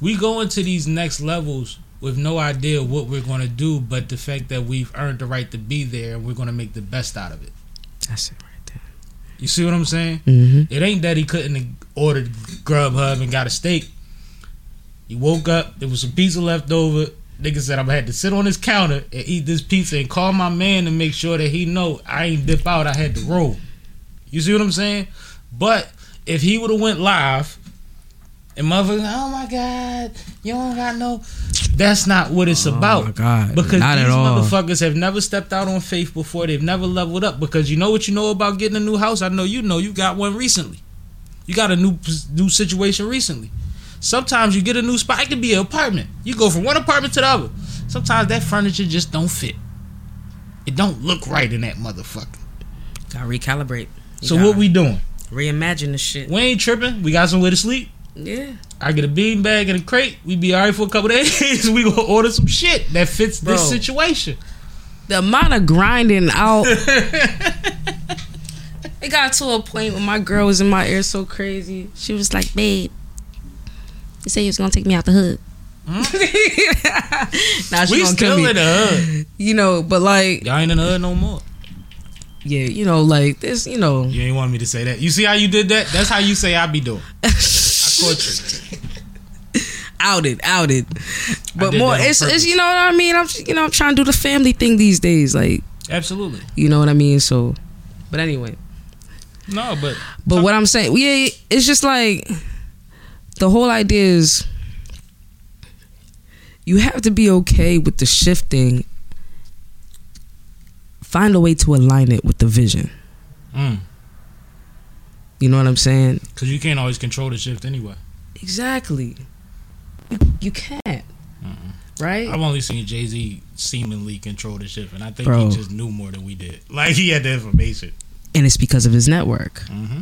Speaker 3: We go into these next levels with no idea what we're going to do, but the fact that we've earned the right to be there and we're going to make the best out of it.
Speaker 4: That's it right there.
Speaker 3: You see what I'm saying?
Speaker 4: Mm-hmm.
Speaker 3: It ain't that he couldn't have ordered Grubhub and got a steak. He woke up, there was some pizza left over. Nigga said I'm gonna have to sit on this counter and eat this pizza and call my man to make sure that he know I ain't dip out. I had to roll. You see what I'm saying? But if he would have went live and motherfuckers, oh my god, you don't got no. That's not what it's about.
Speaker 4: Oh my God,
Speaker 3: Because
Speaker 4: not
Speaker 3: these motherfuckers have never stepped out on faith before. They've never leveled up. Because you know what you know about getting a new house. I know you know. You got one recently. You got a new new situation recently. Sometimes you get a new spot. It could be an apartment. You go from one apartment to the other. Sometimes that furniture just don't fit. It don't look right in that motherfucker.
Speaker 4: Gotta recalibrate. You
Speaker 3: So
Speaker 4: gotta
Speaker 3: what we doing?
Speaker 4: reimagine the shit?
Speaker 3: We ain't tripping. We got somewhere to sleep.
Speaker 4: Yeah,
Speaker 3: I get a bean bag and a crate. We be alright for a couple days. we gonna order some shit that fits this situation.
Speaker 4: the amount of grinding out. it got to a point when my girl was in my ear so crazy. She was like, "Babe, you said he was gonna take me out the hood." Hmm? now she
Speaker 3: We still
Speaker 4: me.
Speaker 3: in the hood.
Speaker 4: you know, but like,
Speaker 3: Y'all ain't in the hood no more.
Speaker 4: yeah, you know, like this, you know.
Speaker 3: You ain't want me to say that. You see how you did that? That's how you say I be doing. I caught you.
Speaker 4: outed, outed. But more, it's, it's you know what I mean. I'm you know I'm trying to do the family thing these days, like
Speaker 3: Absolutely.
Speaker 4: you know what I mean. So, but anyway,
Speaker 3: No, but
Speaker 4: but what I'm saying, yeah, it's just like the whole idea is you have to be okay with the shifting. Find a way to align it with the vision.
Speaker 3: mm,
Speaker 4: You know what I'm saying?
Speaker 3: cause you can't always control the shift anyway.
Speaker 4: Exactly. You, you can't. Right?
Speaker 3: I've only seen Jay Z seemingly control the shift, and I think
Speaker 4: Bro.
Speaker 3: he just knew more than we did. Like he had the information.
Speaker 4: and it's because of his network.
Speaker 3: Mm-hmm.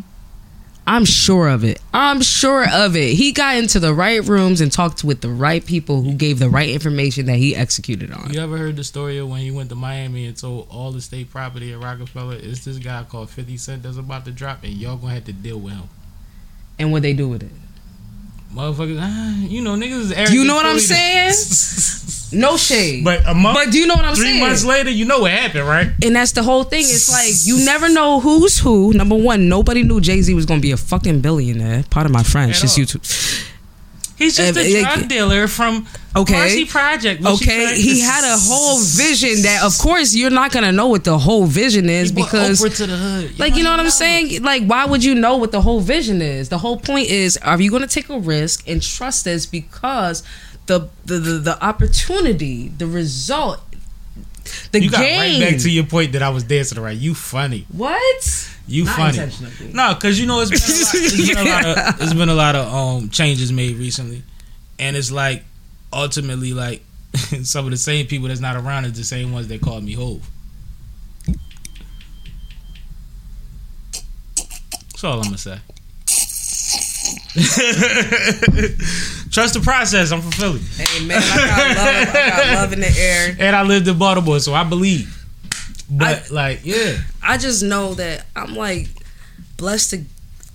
Speaker 4: I'm sure of it. I'm sure of it. He got into the right rooms and talked with the right people who gave the right information that he executed on.
Speaker 3: You ever heard the story of when he went to Miami and told all the state property at Roc-A-Fella, it's this guy called 50 Cent that's about to drop and y'all gonna have to deal with him.
Speaker 4: And what they do with it?
Speaker 3: Motherfuckers, ah, you know, niggas is
Speaker 4: Do you know what I'm saying? No shade.
Speaker 3: but a month,
Speaker 4: But do you know what I'm
Speaker 3: three
Speaker 4: saying?
Speaker 3: months later, you know what happened, right?
Speaker 4: and that's the whole thing. It's like you never know who's who. Number one, nobody knew Jay Z was gonna be a fucking billionaire. Part of my French,
Speaker 3: At
Speaker 4: just
Speaker 3: all.
Speaker 4: YouTube.
Speaker 3: He's just a drug dealer from
Speaker 4: Okay.
Speaker 3: Marcy Project.
Speaker 4: Okay, he had a whole vision that, of course, you're not gonna know what the whole vision is
Speaker 3: He
Speaker 4: because
Speaker 3: Oprah to the hood.
Speaker 4: Like you know what I'm
Speaker 3: know.
Speaker 4: saying? Like why would you know what the whole vision is? The whole point is are you going to take a risk and trust this because the the the, the opportunity, the result, the
Speaker 3: You got
Speaker 4: game.
Speaker 3: right back to your point that I was dancing around. You funny.
Speaker 4: what?
Speaker 3: You
Speaker 4: Not
Speaker 3: funny. No, because you know it's been, a lot, it's been a lot of it's been a lot of um changes made recently, and it's like ultimately like some of the same people that's not around is the same ones that called me Hove. That's all I'm gonna say. Trust the process. I'm from Philly,
Speaker 4: Hey man, I got love. I got love in the air.
Speaker 3: and I lived in Baltimore, so I believe. But like, yeah,
Speaker 4: I just know that I'm like blessed to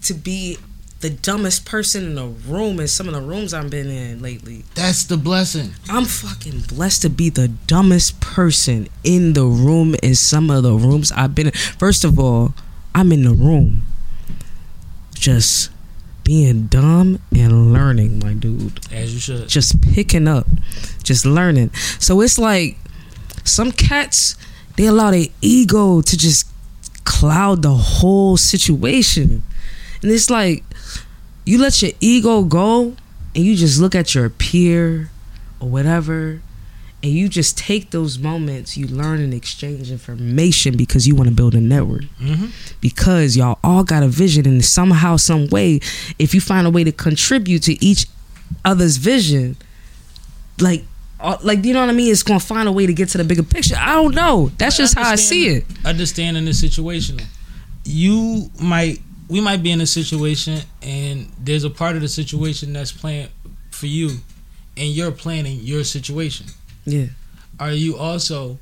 Speaker 4: to be the dumbest person in the room in some of the rooms I've been in lately.
Speaker 3: that's the blessing.
Speaker 4: I'm fucking blessed to be the dumbest person in the room in some of the rooms I've been in. First of all, I'm in the room just being dumb and learning, my dude.
Speaker 3: As you should.
Speaker 4: Just picking up, just learning. So it's like some cats, they allow their ego to just cloud the whole situation. And it's like you let your ego go and you just look at your peer or whatever and you just take those moments you learn and exchange information because you want to build a network
Speaker 3: Mhm.
Speaker 4: because y'all all got a vision and somehow some way if you find a way to contribute to each other's vision like like you know what i mean it's gonna find a way to get to the bigger picture i don't know that's just how i see it
Speaker 3: Understanding the situation. You might, we might be in a situation, and there's a part of the situation that's planned for you, and you're planning your situation.
Speaker 4: Yeah
Speaker 3: Are you also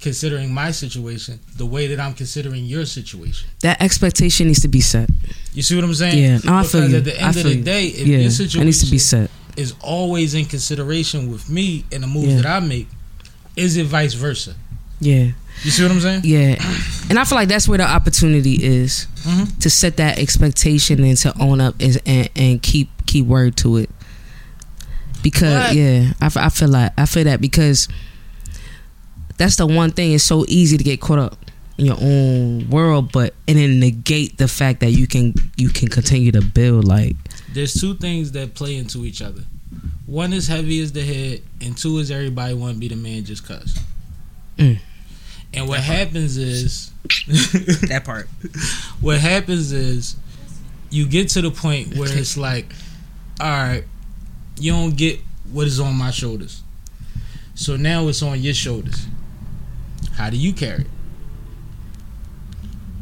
Speaker 3: considering my situation the way that I'm considering your situation?
Speaker 4: that expectation needs to be set
Speaker 3: You see what I'm saying?
Speaker 4: yeah no, i feel
Speaker 3: Because
Speaker 4: you
Speaker 3: at the
Speaker 4: I
Speaker 3: end of
Speaker 4: feel
Speaker 3: the day, if
Speaker 4: yeah
Speaker 3: your
Speaker 4: it
Speaker 3: situation
Speaker 4: needs to be set
Speaker 3: is always in consideration with me and the moves
Speaker 4: Yeah.
Speaker 3: that I make, is it vice versa?
Speaker 4: yeah
Speaker 3: You see what I'm saying?
Speaker 4: Yeah, and I feel like that's where the opportunity is
Speaker 3: Mhm.
Speaker 4: to set that expectation and to own up and and, and keep keep word to it. Because
Speaker 3: But-
Speaker 4: yeah, I feel like I feel that because that's the one thing. It's so easy to get caught up in your own world, but and then negate the fact that you can you can continue to build. Like
Speaker 3: there's two things that play into each other. One is heavy as the head, and two is everybody want to be the man just cause.
Speaker 4: Mm.
Speaker 3: And what happens is,
Speaker 4: that part.
Speaker 3: what happens is, you get to the point where it's like, all right, you don't get what is on my shoulders, so now it's on your shoulders. How do you carry it?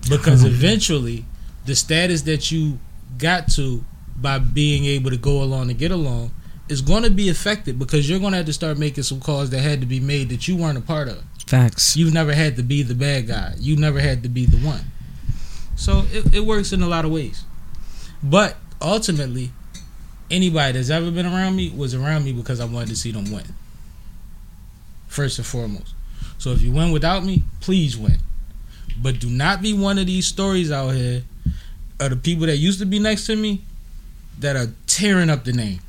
Speaker 3: Because eventually, the status that you got to by being able to go along and get along is going to be affected because you're going to have to start making some calls that had to be made that you weren't a part of.
Speaker 4: Facts.
Speaker 3: You've never had to be the bad guy. You never had to be the one. So it, it works in a lot of ways. But ultimately, anybody that's ever been around me was around me because I wanted to see them win. First and foremost. So if you win without me, please win. But do not be one of these stories out here of the people that used to be next to me that are tearing up the name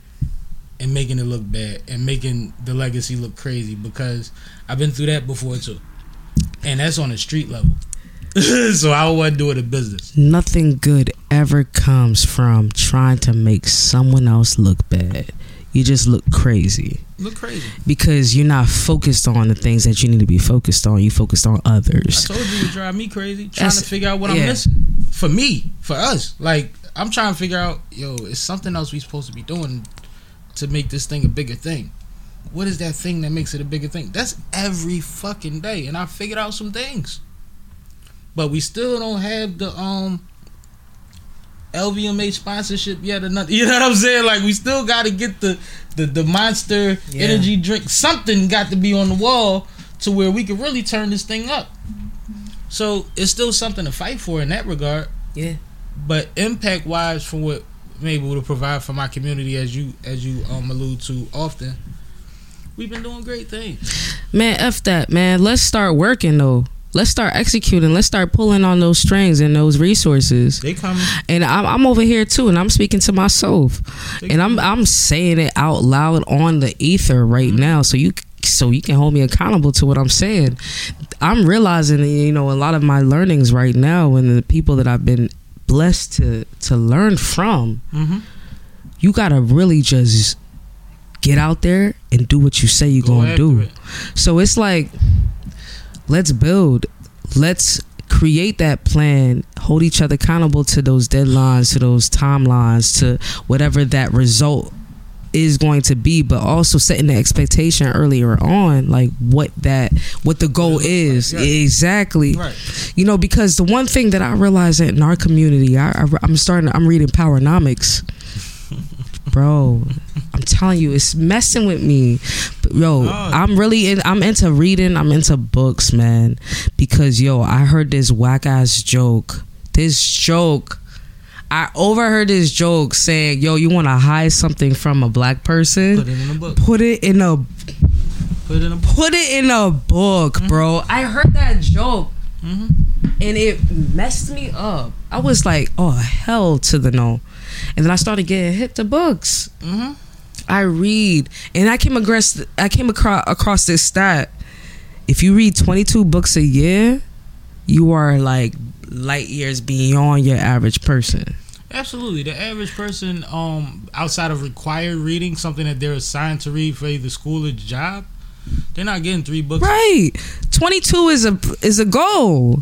Speaker 3: and making it look bad and making the legacy look crazy because I've been through that before too. And that's on a street level. so I wasn't doing a business.
Speaker 4: Nothing good ever comes from trying to make someone else look bad. You just look crazy
Speaker 3: Look crazy.
Speaker 4: because you're not focused on the things that you need to be focused on. You focused on others.
Speaker 3: I told you it drive me crazy trying
Speaker 4: That's-
Speaker 3: to figure out what
Speaker 4: yeah.
Speaker 3: I'm missing. For me, for us. Like I'm trying to figure out, yo, it's something else we supposed to be doing to make this thing a bigger thing. What is that thing that makes it a bigger thing? That's every fucking day. And I figured out some things. But we still don't have the um LVMH sponsorship yet another. You know what I'm saying? Like we still got to get the the the monster
Speaker 4: Yeah.
Speaker 3: energy drink. Something got to be on the wall to where we can really turn this thing up. So it's still something to fight for in that regard.
Speaker 4: Yeah.
Speaker 3: But impact wise, from what I'm able to provide for my community, as you as you um allude to often, we've been doing great things.
Speaker 4: Man, F that, man. Let's start working though. Let's start executing. Let's start pulling on those strings and those resources.
Speaker 3: They coming.
Speaker 4: And I'm, I'm over here too, and I'm speaking to myself, and I'm I'm saying it out loud on the ether right now, so you so you can hold me accountable to what I'm saying. I'm realizing, you know, a lot of my learnings right now, and the people that I've been blessed to to learn from.
Speaker 3: Mm-hmm.
Speaker 4: You gotta really just get out there and do what you say you're
Speaker 3: Go
Speaker 4: gonna do.
Speaker 3: it.
Speaker 4: So it's like, let's build. Let's create that plan. Hold each other accountable to those deadlines, to those timelines, to whatever that result is going to be. But also setting the expectation earlier on, like what that, what the goal is exactly.
Speaker 3: Right.
Speaker 4: You know, because the one thing that I realize in our community, I, I, I'm starting. I'm reading Powernomics, bro. I'm telling you, it's messing with me. But, yo,
Speaker 3: Oh.
Speaker 4: I'm really in. I'm into reading. I'm into books, man. Because yo, I heard this whack ass joke. This joke. I overheard this joke saying, "Yo, you want to hide something from a black person?
Speaker 3: Put it in a book.
Speaker 4: Put it in a
Speaker 3: Put it in a book.
Speaker 4: put it in a book, bro. I heard that joke
Speaker 3: Mhm.
Speaker 4: and it messed me up. I was like, oh, hell to the no. And then I started getting hit to books.
Speaker 3: Mm-hmm.
Speaker 4: I read, and I came across I came across across this stat. If you read 22 books a year, you are like light years beyond your average person.
Speaker 3: Absolutely. The average person, um, outside of required reading, something that they're assigned to read for either school or job, they're not getting three books.
Speaker 4: Right. 22 is a is a goal.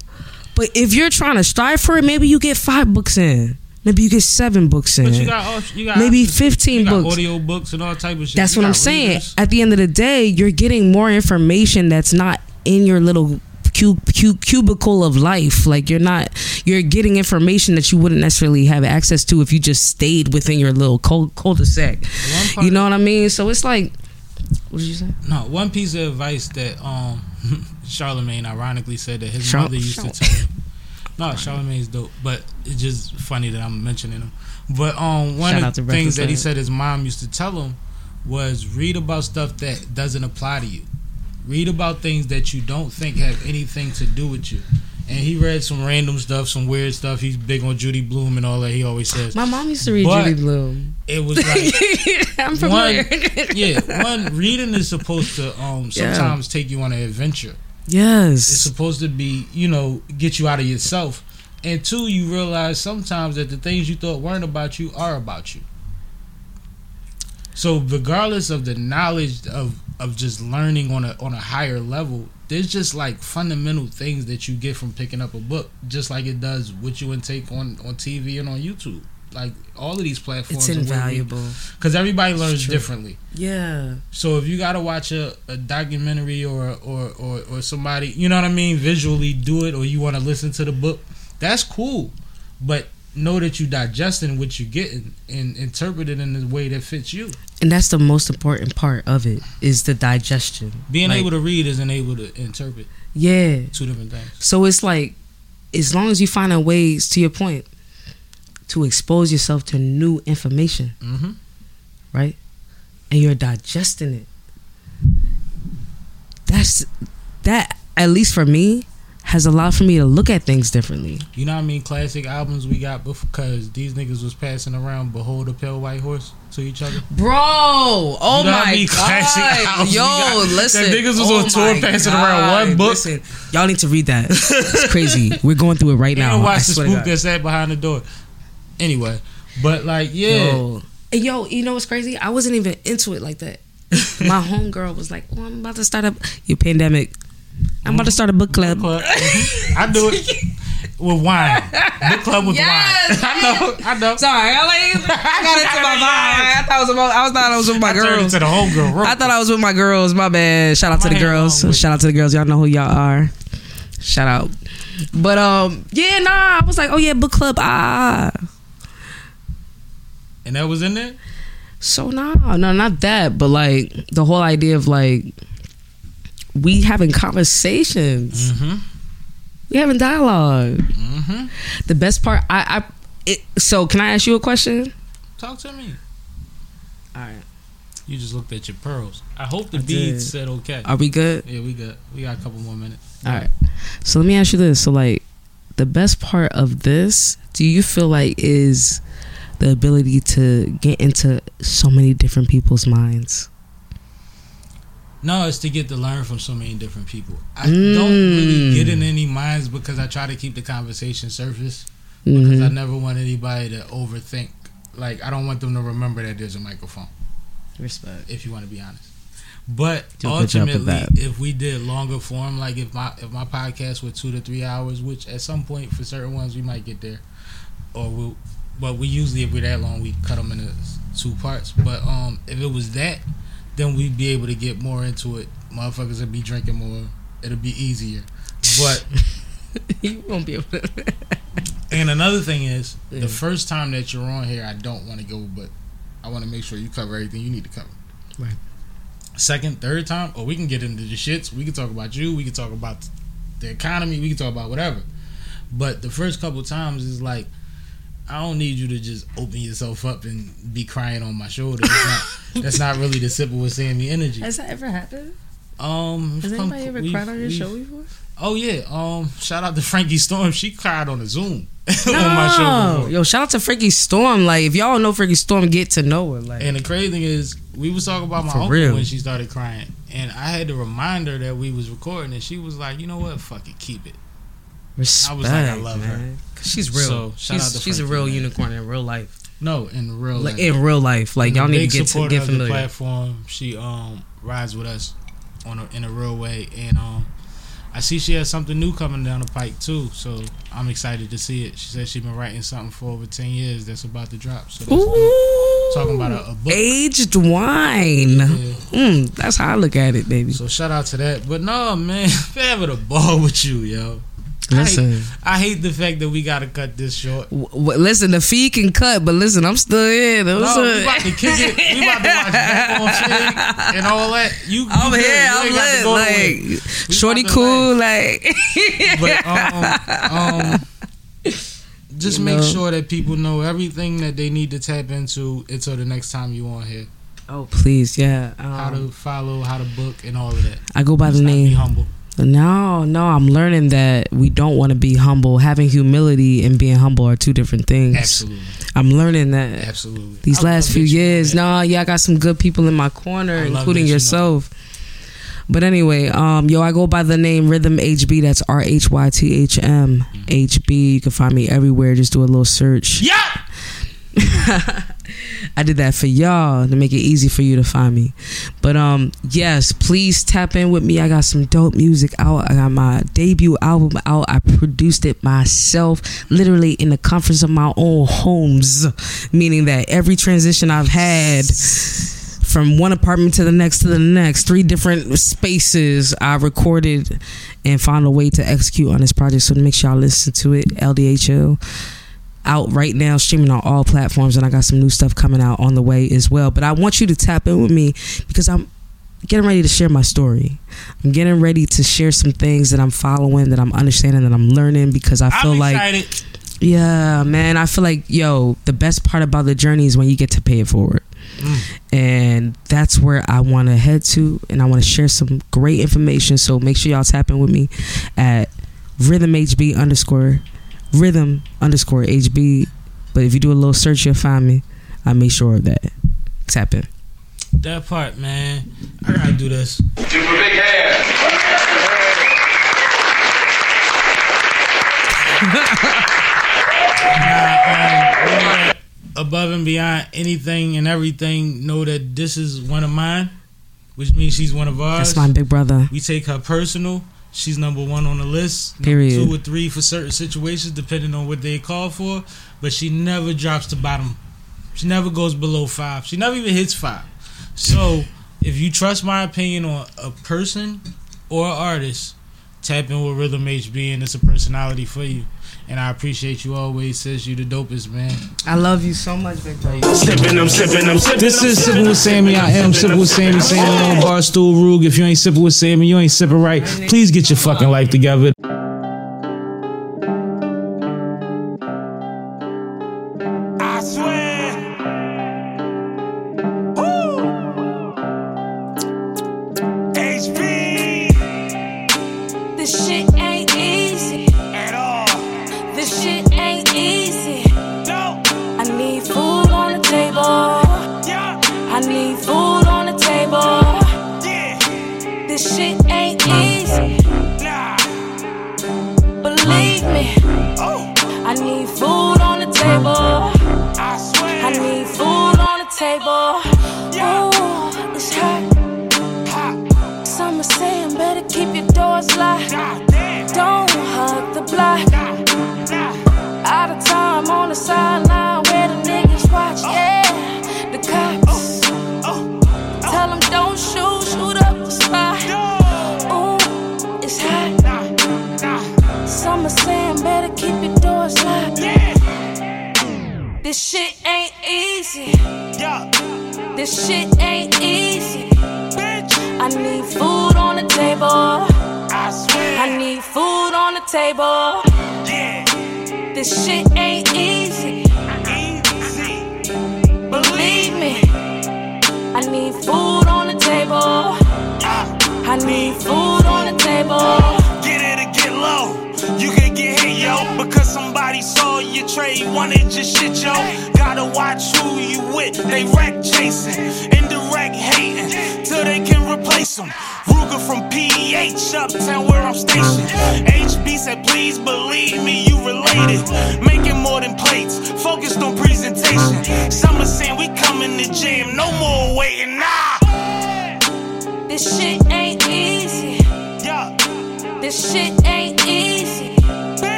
Speaker 4: But if you're trying to strive for it, maybe you get 5 books in. Maybe you get 7 books in.
Speaker 3: But you got you got
Speaker 4: Maybe 15
Speaker 3: you got
Speaker 4: books.
Speaker 3: audio books and all type of shit.
Speaker 4: That's
Speaker 3: You
Speaker 4: what I'm saying.
Speaker 3: readers.
Speaker 4: At the end of the day, you're getting more information that's not in your little cu- cu- cubicle of life. Like you're not, you're getting information that you wouldn't necessarily have access to if you just stayed within your little cul- cul-de-sac. You know what I mean? So it's like, what did you say?
Speaker 3: No, one piece of advice that um Charlemagne ironically said that his
Speaker 4: Char-
Speaker 3: mother used to tell him. No, Charlemagne's dope, but it's just funny that I'm mentioning him. But um, one
Speaker 4: Shout
Speaker 3: of the things that he said his mom used to tell him was read about stuff that doesn't apply to you. Read about things that you don't think have anything to do with you. And he read some random stuff, some weird stuff. He's big on Judy Blume and all that. He always says
Speaker 4: My mom used to read
Speaker 3: But-
Speaker 4: Judy Blume.
Speaker 3: it was like
Speaker 4: I'm
Speaker 3: one,
Speaker 4: familiar.
Speaker 3: yeah, one reading is supposed to um
Speaker 4: Yeah.
Speaker 3: sometimes take you on an adventure. It's supposed to be, you know, get you out of yourself. And two, you realize sometimes that the things you thought weren't about you are about you. So regardless of the knowledge of of just learning on a on a higher level, there's just like fundamental things that you get from picking up a book, just like it does what you intake on on TV and on YouTube. Like all of these platforms,
Speaker 4: It's invaluable.
Speaker 3: because everybody learns differently.
Speaker 4: Yeah.
Speaker 3: So if you gotta watch a, a documentary or, or or or somebody, you know what I mean, visually do it, or you want to listen to the book, that's cool. But know that you digesting what you're getting and interpret it in the way that fits you.
Speaker 4: And that's the most important part of it is the digestion.
Speaker 3: Being
Speaker 4: Like-
Speaker 3: able to read isn't able to interpret.
Speaker 4: Yeah.
Speaker 3: Two different things.
Speaker 4: So it's like, as long as you find a ways, to your point, to expose yourself to new information,
Speaker 3: Mm-hmm.
Speaker 4: right? And you're digesting it. That's that. At least for me, has allowed for me to look at things differently.
Speaker 3: You know what I mean? Classic albums we got because these niggas was passing around "Behold a Pale White Horse" to each other.
Speaker 4: Bro, oh
Speaker 3: You know what I
Speaker 4: my
Speaker 3: mean?
Speaker 4: God, yo, listen,
Speaker 3: niggas was
Speaker 4: oh
Speaker 3: on tour
Speaker 4: my
Speaker 3: passing around one book.
Speaker 4: Listen, y'all need to read that. It's crazy. We're going through it right now.
Speaker 3: and
Speaker 4: I
Speaker 3: watch the
Speaker 4: swear to
Speaker 3: spook
Speaker 4: God.
Speaker 3: that sat behind the door. Anyway, but like, yeah.
Speaker 4: Yo. Yo, you know what's crazy? I wasn't even into it like that. My homegirl was like, "Oh, I'm about to start up your pandemic. I'm about to start a book club."
Speaker 3: club. Mhm. I do it with wine. Book club with
Speaker 4: Yes,
Speaker 3: wine. I know. I know.
Speaker 4: Sorry, I like I got into my vibe. I thought I was about, I was thought I was with my
Speaker 3: I
Speaker 4: girls.
Speaker 3: into the homegirl. real
Speaker 4: I thought I was with my girls. My bad. Shout out to the girls. Shout out to the girls. Y'all know who y'all are. Shout out. But um, yeah, nah. I was like, oh yeah, book club. Ah.
Speaker 3: And that was in there?
Speaker 4: So no, no, not that, but like the whole idea of like we having conversations,
Speaker 3: Mm-hmm.
Speaker 4: we having dialogue.
Speaker 3: Mm-hmm.
Speaker 4: The best part, I, I, it, so can I ask you a question?
Speaker 3: Talk to me.
Speaker 4: All right,
Speaker 3: You just looked at your pearls. I hope the
Speaker 4: I
Speaker 3: beads
Speaker 4: did.
Speaker 3: said okay.
Speaker 4: are we good?
Speaker 3: yeah, we good. We got a couple more minutes.
Speaker 4: All right. So let me ask you this: so like the best part of this, do you feel like is the ability to get into so many different people's minds?
Speaker 3: No, it's to get to learn from so many different people. I
Speaker 4: Mm.
Speaker 3: don't really get in any minds because I try to keep the conversation surface. Because I
Speaker 4: Mhm.
Speaker 3: never want anybody to overthink. Like I don't want them to remember that there's a microphone.
Speaker 4: Respect.
Speaker 3: If you want to be honest. But
Speaker 4: Do a good job with
Speaker 3: ultimately, if we did longer form, like if my if my podcast were two to three hours, which at some point for certain ones we might get there, or we'll, but we usually if we're that long we cut them into two parts. But um, if it was that, then we'd be able to get more into it. Motherfuckers would be drinking more. It'll be easier. But
Speaker 4: you won't be able to.
Speaker 3: and another thing is,
Speaker 4: Yeah.
Speaker 3: the first time that you're on here, I don't want to go, but I want to make sure you cover everything you need to cover.
Speaker 4: Right.
Speaker 3: Second, third time, or we can get into the shits. We can talk about you. We can talk about the economy. We can talk about whatever. But the first couple times is like, I don't need you to just open yourself up and be crying on my shoulder. That's not, that's not really the Sipping with Sammy energy.
Speaker 4: Has that ever happened?
Speaker 3: Um,
Speaker 4: Has anybody ever cried on your show before?
Speaker 3: Oh yeah. Um, shout out to Frankie Storm. She cried on a Zoom on my show.
Speaker 4: No. Yo, shout out to Frankie Storm. Like, if y'all know Frankie Storm, get to know her. Like,
Speaker 3: And the crazy thing is, we was talking about my uncle
Speaker 4: real.
Speaker 3: when she started crying, and I had to remind her that we was recording, and she was like, "You know what? Fuck it, keep it."
Speaker 4: Respect,
Speaker 3: I was like, I love her.
Speaker 4: man. 'Cause She's real.
Speaker 3: So,
Speaker 4: she's she's a real
Speaker 3: man.
Speaker 4: unicorn in real life.
Speaker 3: No, in real
Speaker 4: Like
Speaker 3: life.
Speaker 4: in real life, like
Speaker 3: And
Speaker 4: y'all need to get to get
Speaker 3: of the
Speaker 4: familiar.
Speaker 3: platform. She um rides with us on a, in a real way, and um I see she has something new coming down the pike too. So I'm excited to see it. She said she's been writing something for over ten years that's about to drop. So that's
Speaker 4: Ooh,
Speaker 3: talking about a, a book.
Speaker 4: aged wine.
Speaker 3: Yeah.
Speaker 4: Mm, that's how I look at it, baby.
Speaker 3: So shout out to that. But no, man, been having a ball with you, yo.
Speaker 4: Listen,
Speaker 3: I hate the fact that we gotta cut this short.
Speaker 4: w- w- listen. The fee can cut, but listen, I'm still in.
Speaker 3: No, we about to kick it. We about to watch back on and all that. You, you
Speaker 4: I'm
Speaker 3: good.
Speaker 4: here. I'm
Speaker 3: ain't got to
Speaker 4: lit.
Speaker 3: go
Speaker 4: Like, shorty cool. Like,
Speaker 3: But um, um, just
Speaker 4: You
Speaker 3: make
Speaker 4: know.
Speaker 3: sure that people know everything that they need to tap into until the next time you on here.
Speaker 4: oh please, yeah.
Speaker 3: How
Speaker 4: Um,
Speaker 3: to follow, how to book, and all of that.
Speaker 4: I go by the
Speaker 3: Just not Be
Speaker 4: name.
Speaker 3: humble.
Speaker 4: No, no. I'm learning that we don't want to be humble. Having humility and being humble are two different things.
Speaker 3: Absolutely,
Speaker 4: I'm learning that.
Speaker 3: absolutely.
Speaker 4: these
Speaker 3: I
Speaker 4: last few
Speaker 3: that you know
Speaker 4: years.
Speaker 3: that.
Speaker 4: No, yeah, I got some good people in my corner,
Speaker 3: I
Speaker 4: including
Speaker 3: that you know
Speaker 4: yourself. But anyway, um, yo, I go by the name Rhythm HB. That's R H Y T H M HB. You can find me everywhere. Just do a little search.
Speaker 3: Yeah.
Speaker 4: I did that for y'all to make it easy for you to find me. But um, yes, please tap in with me. I got some dope music out. I got my debut album out. I produced it myself, literally in the comforts of my own homes. Meaning that every transition I've had from one apartment to the next to the next, three different spaces, I recorded and found a way to execute on this project. So make sure y'all listen to it. LDHL out right now, streaming on all platforms, and I got some new stuff coming out on the way as well. But I want you to tap in with me because I'm getting ready to share my story. I'm getting ready to share some things that I'm following, that I'm understanding, that I'm learning because I feel
Speaker 3: I'm
Speaker 4: like yeah, man. I feel like, yo, the best part about the journey is when you get to pay it forward.
Speaker 3: Mm.
Speaker 4: And that's where I want to head to. And I want to share some great information. So make sure y'all tap in with me at rhythmhb underscore rhythm underscore HB. But if you do a little search, you'll find me. I make sure of that. Tap in.
Speaker 3: That part, man. I gotta do this.
Speaker 1: Super big hands.
Speaker 3: Nah, um, above and beyond anything and everything, know that this is one of mine, which means she's one of ours.
Speaker 4: That's my big brother.
Speaker 3: we take her personal. She's number one on the list.
Speaker 4: Period.
Speaker 3: Two or three for certain situations, depending on what they call for. But she never drops to bottom. She never goes below five. She never even hits five. So if you trust my opinion on a person or an artist, tap in with Rhythm HB and it's a personality for you. And I appreciate you always, Says You the dopest, man.
Speaker 4: I love you so much, Big
Speaker 2: Sipping, I'm sipping, I'm sipping.
Speaker 3: This is
Speaker 2: Sipping
Speaker 3: with Sammy. I am Sipping with Sammy. Sammy on Barstool Rug. If you ain't sipping with Sammy, you ain't sipping right. Please get your fucking life together.